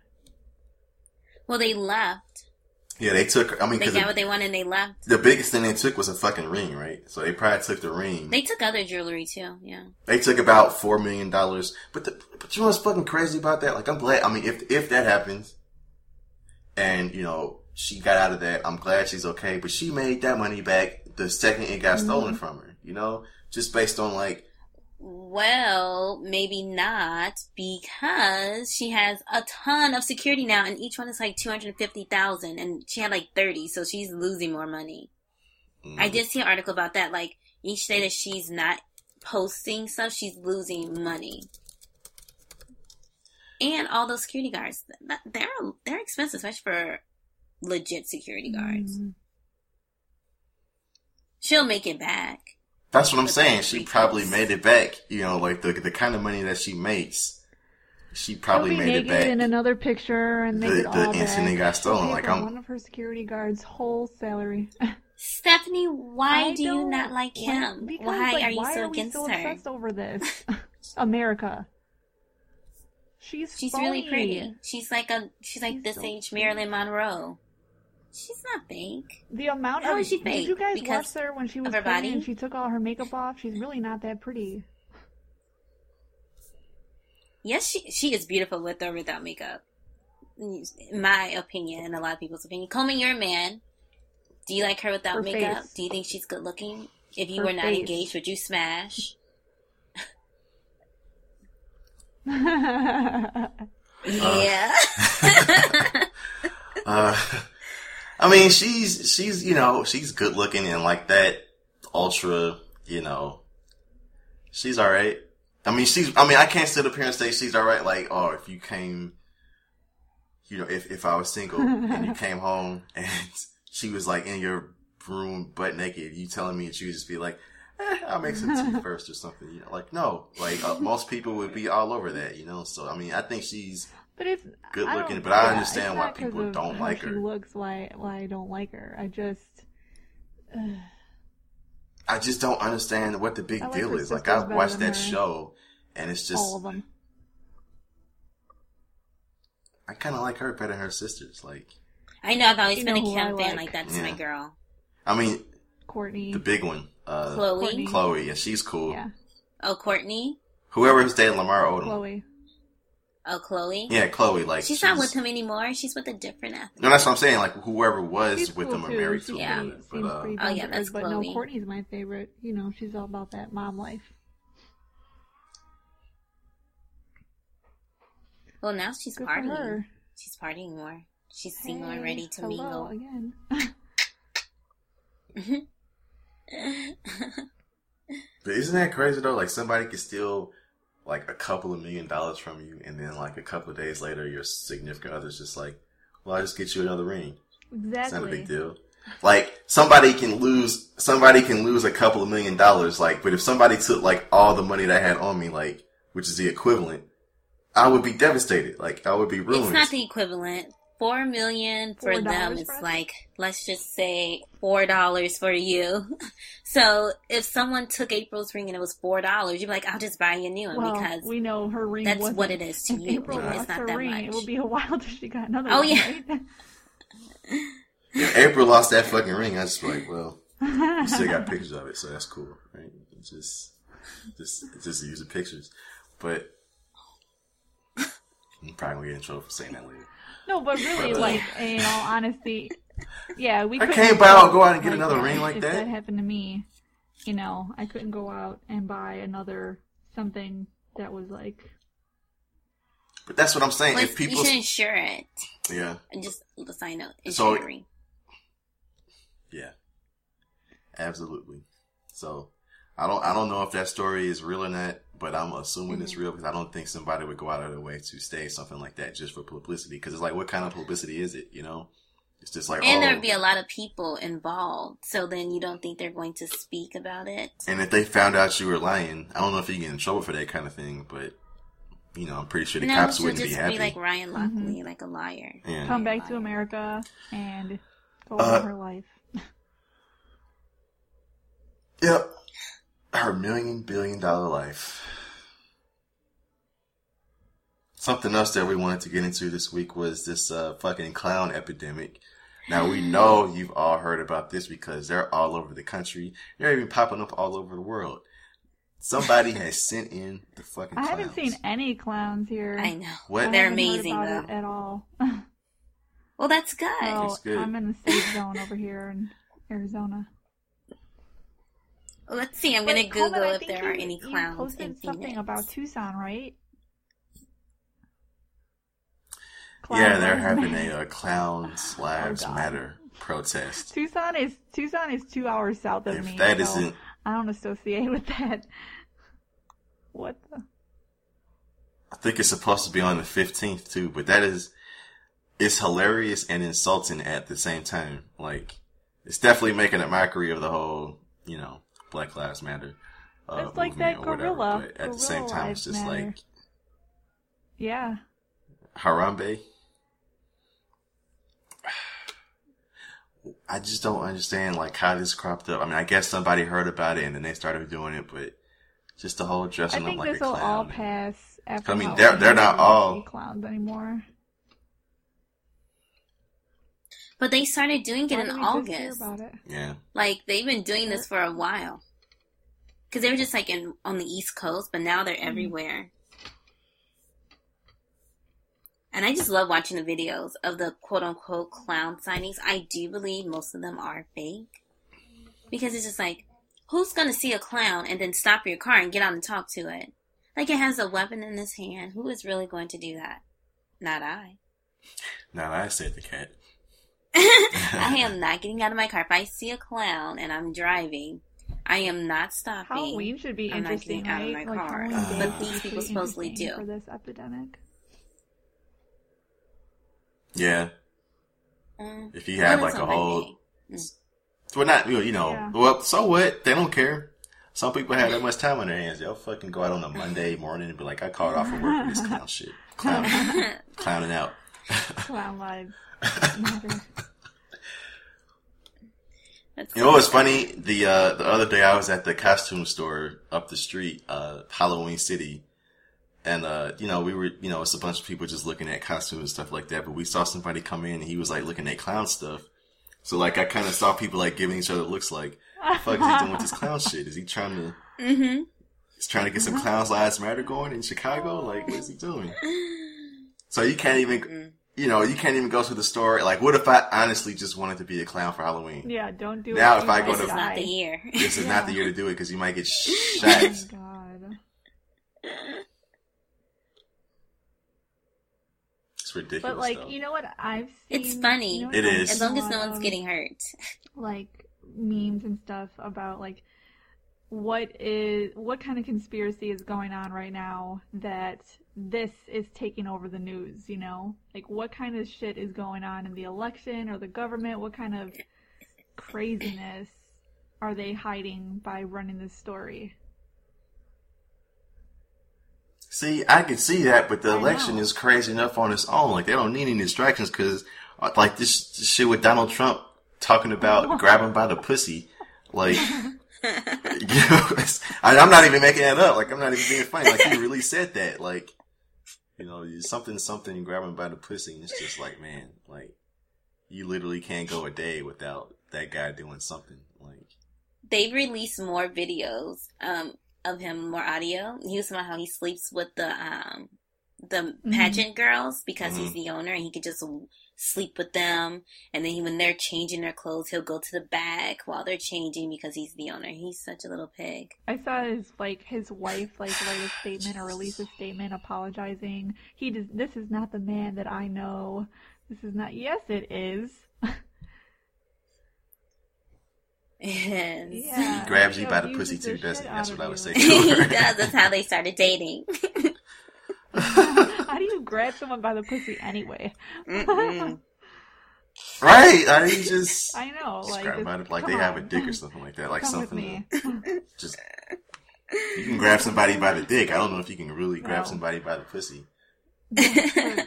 Well, they left. Yeah, they took. I mean, They got what they wanted and they left. the biggest thing they took was a fucking ring, right? So they probably took the ring. They took other jewelry too, yeah. They took about four million dollars. But the, but you know what's fucking crazy about that? Like I'm glad. I mean, if if that happens, and you know she got out of that, I'm glad she's okay. But she made that money back the second it got stolen mm-hmm. from her. You know, just based on like Well, maybe not because she has a ton of security now, and each one is like two hundred fifty thousand, and she had like thirty, so she's losing more money. mm, I did see an article about that. Like each day that she's not posting stuff, she's losing money. And all those security guards, they're they're expensive, especially for legit security guards. Mm. She'll make it back. That's what I'm saying. She probably made it back. You know, like the the kind of money that she makes, she probably made it back. in another picture and make The- it the all instant back. it got stolen, like, I'm- one of her security guards' whole salary. Stephanie, why I do you don't- like him? Because, why like, are you why so are we against so her? obsessed over this? America. She's She's phony. really pretty. She's like a she's like She's this so age pretty. Marilyn Monroe. She's not fake. The amount How of is she did fake? you guys Because watch her when she was her pregnant and she took all her makeup off? She's really not that pretty. Yes, she she is beautiful with or without makeup. In my opinion, and a lot of people's opinion. Coleman, you're a man. Do you like her without Her makeup? face. Do you think she's good looking? If you Her were not face. engaged, would you smash? Yeah. Uh, I mean, she's she's you know she's good looking and like that ultra. You know, she's all right. I mean, she's. I mean, I can't sit up here and say she's all right. Like, oh, if you came, you know, if if I was single and you came home and she was like in your room butt naked, you telling me that you just be like, eh, I'll make some tea first or something. You know, like no, like uh, most people would be all over that. You know, so I mean, I think she's but it's Good looking, don't- but I understand why people of don't how like she her. looks why why I don't like her. I just ugh. I just don't understand what the big I like deal her is. Like I've watched that her. show, and it's just all of them. I kind of like her better than her sisters. Like, I know. I've always You been a who Kim fan. like. Like that's Yeah. my girl, I mean, Kourtney. the big one, uh, Khloé. Kourtney. Khloé, yeah, she's cool. Yeah, Oh, Kourtney. Whoever is dating Lamar Odom, Khloé. Oh, Khloé. yeah, Khloé. Like she's, not with him anymore. She's with a different athlete. No, that's what I'm saying. Like whoever was She's with cool them or married to Yeah. him. seems But uh, pretty Oh, yeah, that's but Khloé. no, Kourtney's my favorite. You know, she's all about that mom life. Well, now she's Good for partying. her. She's partying more. She's single and ready to hello mingle. again. but isn't that crazy though? Like somebody could steal like a couple of million dollars from you, and then like a couple of days later, your significant other's just like, "Well, I just get you another ring." It's not a big deal. Like somebody can lose, somebody can lose a couple of million dollars. Like, but if somebody took like all the money that I had on me, like, which is the equivalent, I would be devastated. Like, I would be ruined. It's not the equivalent. Four million for Four them dollars is like let's just say four dollars for you. So if someone took April's ring and it was four dollars, you'd be like, I'll just buy you a new one Well, because we know her ring. that's wasn't. what it is to If you. April Yeah. It's not her that ring. much. It will be a while till she got another Oh, one. yeah. Right? if April lost that fucking ring, I just like, well, you still got pictures of it, so that's cool, right? Just, just, just use the pictures. But I'm probably gonna get in trouble for saying that later. No, but really, But, uh, like in all honesty, yeah, we. I couldn't can't go buy- out go out and get another ring like if that. that happened to me, you know, I couldn't go out and buy another something that was like. But that's what I'm saying. Well, if people, you should insure it yeah, and just the sign note. So- ring. yeah, absolutely. So I don't, I don't know if that story is real or not, but I'm assuming it's real because I don't think somebody would go out of their way to stage something like that just for publicity. Because it's like, what kind of publicity is it? You know, it's just like, And oh, there'd be a lot of people involved, so then you don't think they're going to speak about it. And if they found out you were lying, I don't know if you get in trouble for that kind of thing, but you know, I'm pretty sure the no, cops wouldn't just be be, happy. like Ryan Lochte, like a liar. Yeah. come back to America and go Uh, on her life. Yep. Her million billion dollar life. something else that we wanted to get into this week was this uh, fucking clown epidemic. Now we know you've all heard about this because they're all over the country. They're even popping up all over the world. Somebody has sent in the fucking. I haven't seen any clowns here. I know. What? I They're haven't heard amazing, about though. it at all. Well, that's good. well, It's good. I'm in the safe zone over here in Arizona. Well, let's see. I'm going to But, Coleman, Google if there you, are any you clowns posted in something Phoenix. about Tucson, right? Yeah, they're Clown having Lives a clown Clowns Oh, Matter protest. Tucson is Tucson is two hours south of If me. that so isn't, I don't associate with that. What the? I think it's supposed to be on the 15th too, but that is, it's hilarious and insulting at the same time. Like, it's definitely making a mockery of the whole, you know, Black Lives Matter. Uh, It's like that or whatever, gorilla- But at the same time, it's just matter. like Yeah. Harambe. I just don't understand like how this cropped up. I mean, I guess somebody heard about it and then they started doing it, but just the whole I dressing up think like a this will all pass after. I mean, they're- they're not all- clowns anymore. But they started doing it Why in did we just hear August. about it? yeah. Like they've been doing this for a while. Because they were just like in on the East Coast, but now they're mm-hmm. everywhere. And I just love watching the videos of the quote unquote clown sightings. I do believe most of them are fake. Because it's just like, who's gonna see a clown and then stop your car and get out and talk to it? Like it has a weapon in his hand. Who is really going to do that? Not I. Not I said the cat. I am not getting out of my car. If I see a clown and I'm driving, I am not stopping. Halloween should be I'm not interesting, getting out of my Like car. Halloween But these people pretty supposedly do. for this epidemic. Yeah. Mm. If you had What like a whole, day? well, not you know, Yeah. well, so what? They don't care. Some people have that much time on their hands. They'll fucking go out on a Monday morning and be like, I called off from work for this clown shit, clowning, clowning out. Clown lives matter. That's You know what's funny? The uh, the other day I was at the costume store up the street, uh, Halloween City, and uh, you know we were you know it's a bunch of people just looking at costumes and stuff like that. But we saw somebody come in and he was like looking at clown stuff. So like I kind of saw people like giving each other looks like, the fuck is he doing with this clown shit? Is he trying to Mm-hmm. he's trying to get some clowns lives matter going in Chicago? Like what is he doing? So you can't even you know you can't even go to the store. Like what if I honestly just wanted to be a clown for Halloween? Yeah, don't do Now it. Now, if I go might This to- is not the die. year. This is not the year to do it because you might get Oh shot. my god. It's ridiculous. But like, though. you know what I've seen? It's funny. You know what It I've is. seen As long as no one's um, getting hurt. like memes and stuff about like what is what kind of conspiracy is going on right now that this is taking over the news, you know? Like what kind of shit is going on in the election or the government? What kind of craziness are they hiding by running this story? See, I can see that, but the I election know. is crazy enough on its own. Like they don't need any distractions because, uh, like this, this shit with Donald Trump talking about grabbing by the pussy, like. you know, it's- I, I'm not even making that up. Like I'm not even being funny. Like he really said that. Like, you know, something, something grabbing by the pussy, and it's just like, man, like you literally can't go a day without that guy doing something. Like, They've released more videos um, of him, more audio. He was about how he sleeps with the um, the Mhm. pageant girls because Mm-hmm. he's the owner and he could just sleep with them. And then he, when they're changing their clothes, he'll go to the back while they're changing because he's the owner. He's such a little pig. I saw his like his wife like write a statement or release a statement apologizing. He does. This is not the man that I know. This is not. Yes, it is. Yes. Yeah. he grabs you by the pussy too, doesn't he? That's what I of would say. you. he does. That's how they started dating. How do you grab someone by the pussy anyway? Right? I mean, just I know, like, describe just- about it like come they have a dick or something like that. Like Come with something me. just you can grab somebody by the dick. I don't know if you can really grab No. somebody by the pussy.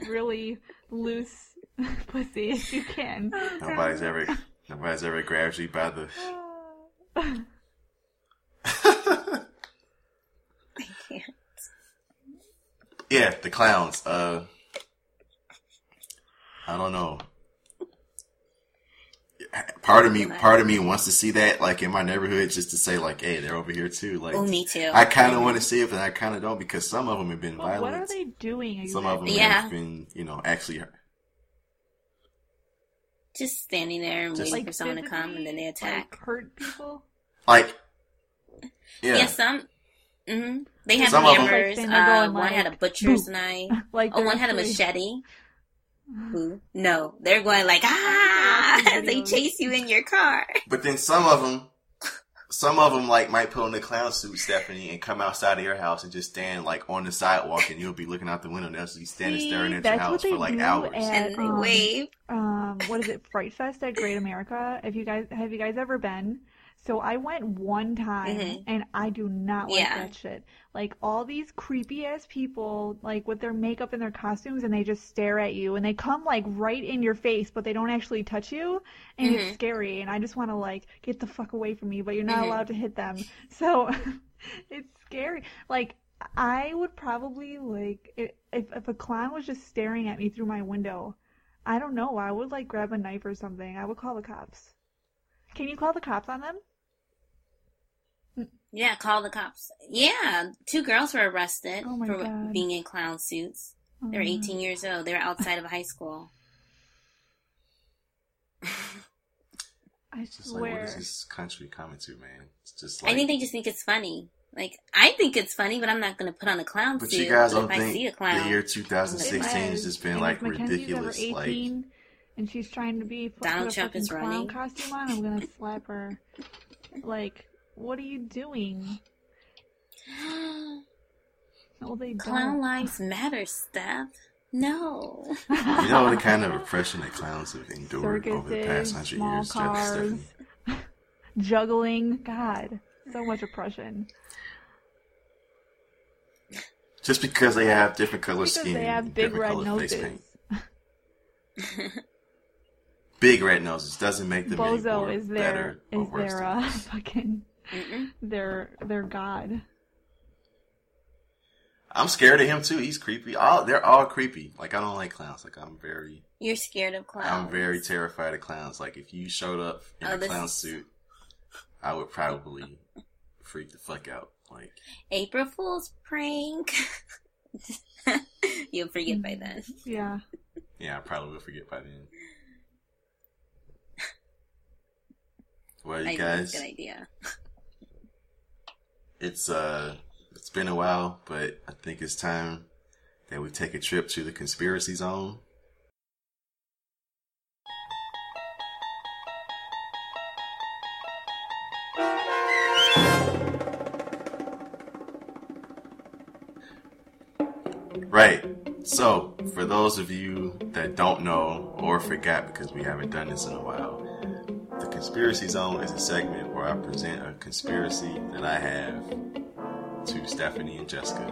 Really loose pussy if you can. Nobody's ever nobody's ever grabbed you by the yeah, the clowns. Uh, I don't know. Part of me, part of me wants to see that, like in my neighborhood, just to say, like, "Hey, they're over here too." Like, Oh, me too. I kind of want to see it, but I kind of don't because some of them have been But violent. what are they doing exactly? Some of them Yeah. have been, you know, actually hurt. Just standing there and Just- waiting for someone to come, and then they attack. Like, hurt people. like, yeah, Yeah, some. hmm They had Some hammers. Like, uh, going one had a like, butcher's knife. Like Oh, they're one had a machete. Who? No, they're going like ah as they chase you in your car. but then some of them, some of them like might put on the clown suit, Stephanie, and come outside of your house and just stand like on the sidewalk, and you'll be looking out the window, and they'll just be standing See, staring at your house for like hours. at- And they um, wave. um what is it fright fest at great america if you guys have you guys ever been so i went one time Mhm. and i do not like Yeah. that shit like all these creepy ass people like with their makeup and their costumes and they just stare at you and they come like right in your face but they don't actually touch you and Mhm. it's scary and i just want to like get the fuck away from me but you're not Mhm. allowed to hit them so it's scary like i would probably like if if a clown was just staring at me through my window I don't know. I would like grab a knife or something. I would call the cops. Can you call the cops on them? Yeah, call the cops. Yeah, two girls were arrested Oh my for God. being in clown suits. They were Uh, 18 years old. They were outside of high school. I It's just like, what swear. this country coming to, man? It's just like, I think they just think it's funny. Like I think it's funny, but I'm not going to put on a clown but suit. But you guys But don't if I see a think clown, the year 2016 has just been like if Mackenzie's ridiculous. Ever Like, and she's trying to be put Donald a Trump fucking is clown running. costume on. I'm gonna slap her. Like, what are you doing? No, they clown don't. lives matter, Steph. No. you know the kind of oppression that clowns have endured over the past hundred small years, Jeff cars, juggling. God, so much oppression. Just because they have different color Because skin, they have big red noses. Big red noses doesn't make them any Bozo more is their better or is worse their than uh, us. fucking Mm-mm. their their god. I'm scared of him too. He's creepy. All they're all creepy. Like I don't like clowns. Like I'm very, You're scared of clowns. I'm very terrified of clowns. Like if you showed up in Oh, a clown is- suit, I would probably freak the fuck out. Like April Fool's prank. You'll forget by then. Mm, yeah. yeah, I probably will forget by then. Well, you I guys, that's a good idea. It's uh, it's been a while, but I think it's time that we take a trip to the conspiracy zone. Right. So, for those of you that don't know or forgot because we haven't done this in a while, Conspiracy Zone is a segment where I present a conspiracy that I have to Stephanie and Jessica,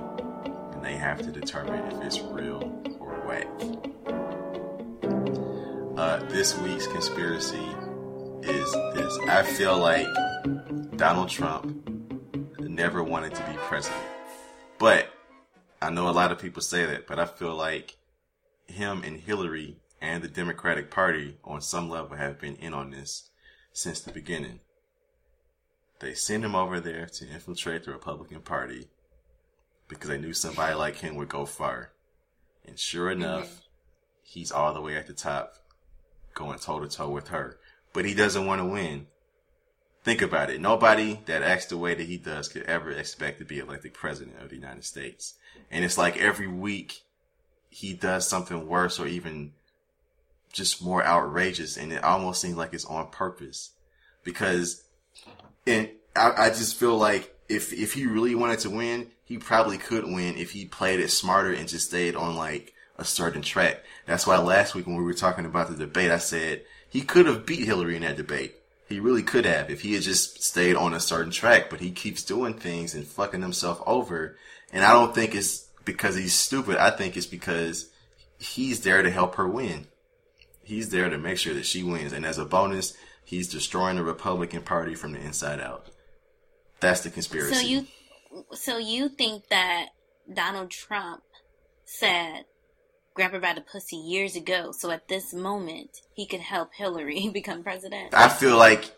and they have to determine if it's real or whack. Uh, this week's conspiracy is this I feel like Donald Trump never wanted to be president. But I know a lot of people say that, but I feel like him and Hillary and the Democratic Party on some level have been in on this since the beginning. They sent him over there to infiltrate the Republican Party because they knew somebody like him would go far. And sure mm-hmm. enough, he's all the way at the top, going toe to toe with her. But he doesn't want to win. Think about it. Nobody that acts the way that he does could ever expect to be elected president of the United States. And it's like every week he does something worse or even just more outrageous. And it almost seems like it's on purpose because, and I, I just feel like if, if he really wanted to win, he probably could win if he played it smarter and just stayed on like a certain track. That's why last week when we were talking about the debate, I said he could have beat Hillary in that debate. He really could have if he had just stayed on a certain track, but he keeps doing things and fucking himself over. And I don't think it's because he's stupid. I think it's because he's there to help her win. He's there to make sure that she wins. And as a bonus, he's destroying the Republican Party from the inside out. That's the conspiracy. So you, so you think that Donald Trump said grab her by the pussy years ago, so at this moment he could help Hillary become president. I feel like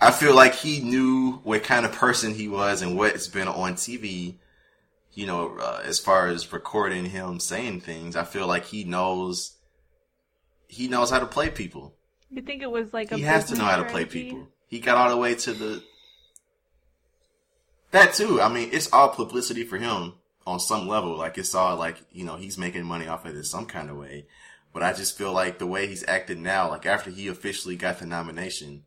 I feel like he knew what kind of person he was and what's been on TV. You know, uh, as far as recording him saying things, I feel like he knows he knows how to play people. You think it was like a He has to know how to play people. He got all the way to the that too. I mean, it's all publicity for him on some level. Like it's all like you know he's making money off of this some kind of way. But I just feel like the way he's acting now, like after he officially got the nomination,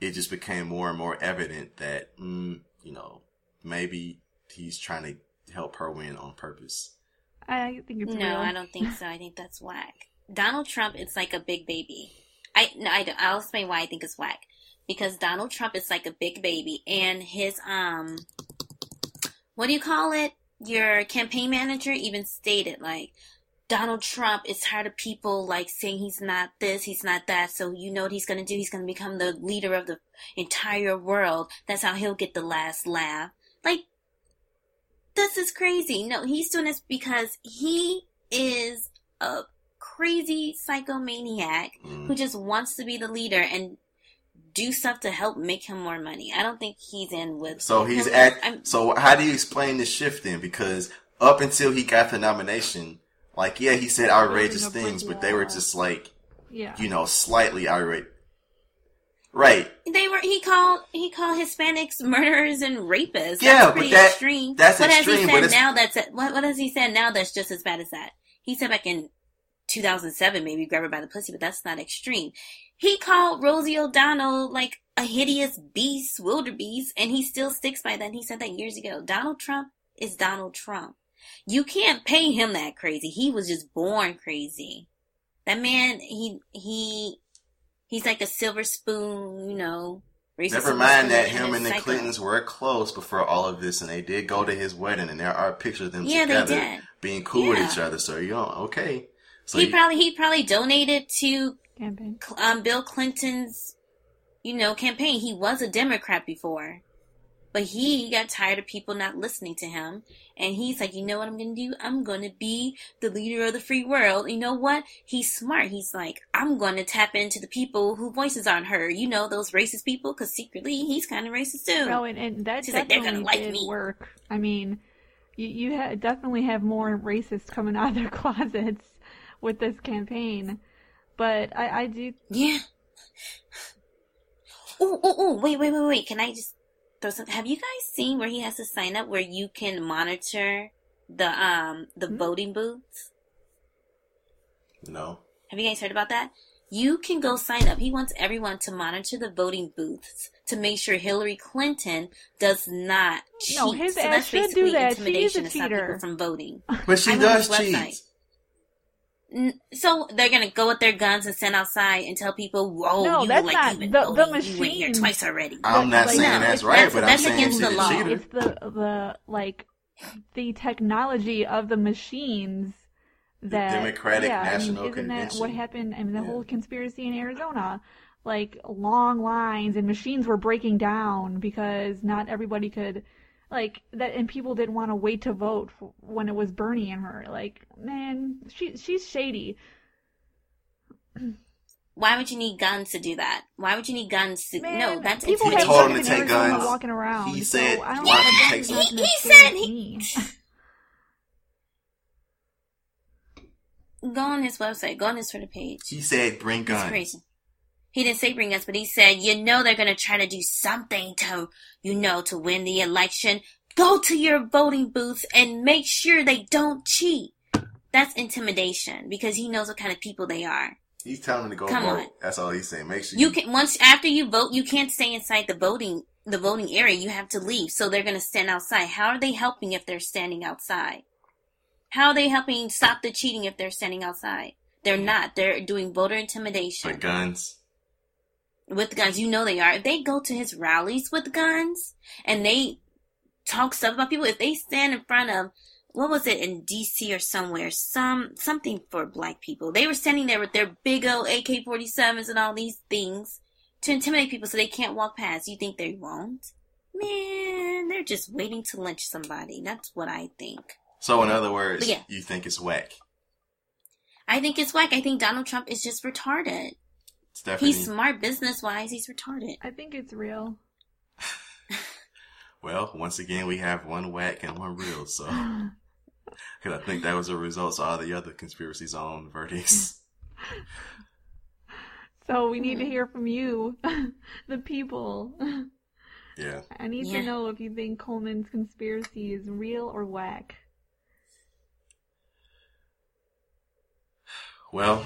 it just became more and more evident that mm, you know maybe he's trying to help her win on purpose. I think it's no, real. I don't think so. I think that's whack. Donald Trump is like a big baby. I no, I don't- I'll explain why I think it's whack. Because Donald Trump is like a big baby, and his um, what do you call it? Your campaign manager even stated like. Donald Trump is tired of people like saying he's not this, he's not that. So you know what he's gonna do? He's gonna become the leader of the entire world. That's how he'll get the last laugh. Like, this is crazy. No, he's doing this because he is a crazy psychomaniac Mm. who just wants to be the leader and do stuff to help make him more money. I don't think he's in with. So he's at. I'm- So how do you explain the shift then? Because up until he got the nomination, like yeah, he said outrageous Building a brick things, but they were just like yeah. you know slightly outrageous. Right. They were. He called. He called Hispanics murderers and rapists. Yeah, that's but pretty that- extreme. that's what has extreme, he but said now? That's what. What has he said now? That's just as bad as that. He said back in 2007, maybe grab her by the pussy, but that's not extreme. He called Rosie O'Donnell like a hideous beast, wildebeest, and he still sticks by that. He said that years ago. Donald Trump is Donald Trump. You can't pay him that crazy. He was just born crazy. That man, he he he's like a silver spoon, you know. Never mind that him and the psycho. Clintons were close before all of this, and they did go to his wedding, and there are pictures of them Yeah, they together did. being cool with each other. So you know, okay. So he you- probably he probably donated to um, Bill Clinton's, you know, campaign. He was a Democrat before, but he got tired of people not listening to him, and he's like, you know what I'm gonna do? I'm gonna be the leader of the free world. You know what? He's smart. He's like, I'm gonna tap into the people whose voices aren't heard. You know, those racist people, because secretly he's kind of racist too. Oh, and, and that She's like, "They're definitely gonna like did me." work. I mean, you you ha- definitely have more racists coming out of their closets with this campaign, but I I do Yeah. Oh, oh, oh, wait, wait, wait, wait. Can I just throw some? Have you guys seen where he has to sign up where you can monitor the um the Hmm? voting booths? no. Have you guys heard about that? You can go sign up. He wants everyone to monitor the voting booths to make sure Hillary Clinton does not cheat. No, his so ass should do that. She is a intimidation cheater. from voting. But she I'm does cheat. website. N- So they're gonna go with their guns and send outside and tell people, "Whoa, No, you that's like not- you've been the- the voting. You went here twice already." I'm not Like, saying no, that's right, that's- but I'm that's saying against the law. cheater. it's the the like the technology of the machines that Democratic yeah, National I mean, isn't that what happened? I mean, the Yeah. whole conspiracy in Arizona, like long lines and machines were breaking down because not everybody could. Like that, and people didn't want to wait to vote for, when it was Bernie and her. Like, man, she she's shady. Why would you need guns to do that? Why would you need guns to? Man, no, that's people He have intimidation. told him guns to take guns. walking around. He so said, I don't "Why know don't take that's some?" nothing He- he to said do he- Go on his website. Go on his Twitter page. He said, "Bring It's guns." He didn't say bring us, but he said, you know, they're gonna try to do something to, you know, to win the election. Go to your voting booths and make sure they don't cheat. That's intimidation because he knows what kind of people they are. He's telling him to go Come vote. on. That's all he's saying. Make sure You can once after you vote, you can't stay inside the voting the voting area. You have to leave. So they're gonna stand outside. How are they helping if they're standing outside? How are they helping stop the cheating if they're standing outside? They're mm. not. They're doing voter intimidation. for guns. With guns. You know they are. If they go to his rallies with guns and they talk stuff about people, if they stand in front of what was it in DC or somewhere, some something for black people. They were standing there with their big old AK forty sevens and all these things to intimidate people so they can't walk past. You think they won't? Man, they're just waiting to lynch somebody. That's what I think. So, in other words, yeah. you think it's whack. I think it's whack. I think Donald Trump is just retarded. Stephanie, He's smart business wise. He's retarded. I think it's real. well, once again, we have one whack and one real. So, because I think that was the results of all the other conspiracy zone verdicts. So we need to Hmm. hear from you, the people. yeah. I need Yeah. to know if you think Coleman's conspiracy is real or whack. Well,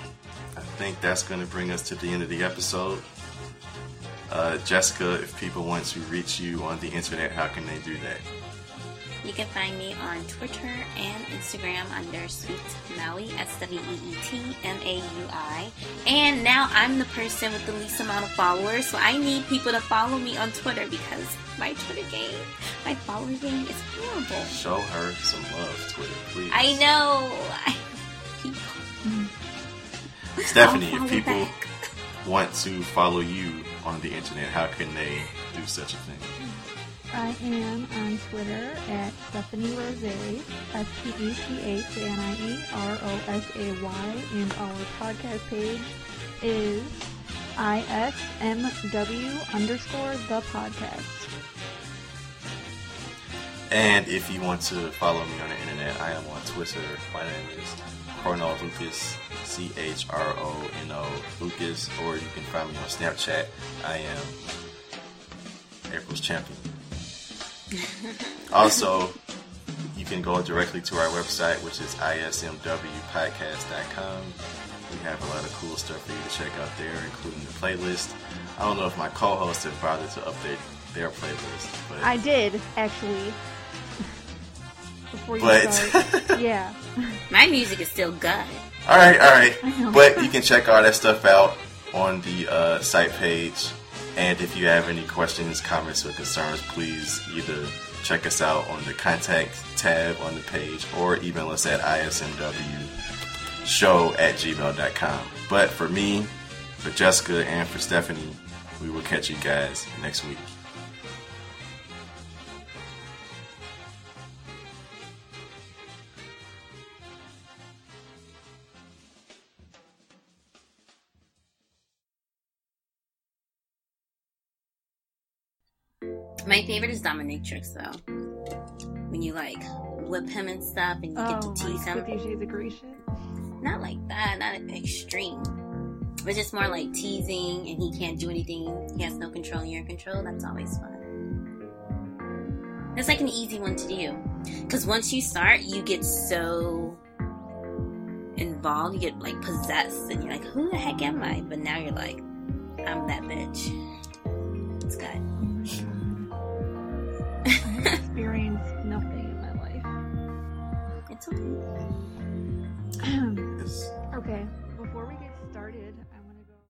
I think that's going to bring us to the end of the episode. Uh, Jessica, if people want to reach you on the internet, how can they do that? You can find me on Twitter and Instagram under Sweet Maui, S W E E T M A U I. And now I'm the person with the least amount of followers, so I need people to follow me on Twitter because my Twitter game, my follower game is horrible. Show her some love, Twitter, please. I know. I, people, Stephanie, if people back. want to follow you on the internet, how can they do such a thing? I am on Twitter at Stephanie Rose, S T E P H A N I E R O S A Y, and our podcast page is ISMW underscore the podcast. And if you want to follow me on the internet, I am on Twitter. My name is Chrono Lucas, C H R O N O Lucas, or you can find me on Snapchat. I am April's champion. also, you can go directly to our website, which is ismwpodcast.com. We have a lot of cool stuff for you to check out there, including the playlist. I don't know if my co-hosts have bothered to update their playlist, but I did, actually. Before you But- start. yeah. my music is still good. All right, all right. But you can check all that stuff out on the uh, site page. And if you have any questions, comments, or concerns, please either check us out on the contact tab on the page or email us at ismwshow at gmail.com. But for me, for Jessica, and for Stephanie, we will catch you guys next week. My favorite is Dominatrix though. When you like whip him and stuff and you get Oh, to tease him. Fifty Shades of Grey shit. Not like that, not extreme. But just more like teasing and he can't do anything. He has no control and you're in control. That's always fun. It's like an easy one to do. Because once you start, you get so involved. You get like possessed and you're like, who the heck am I? But now you're like, I'm that bitch. It's good. It's okay. Okay, before we get started,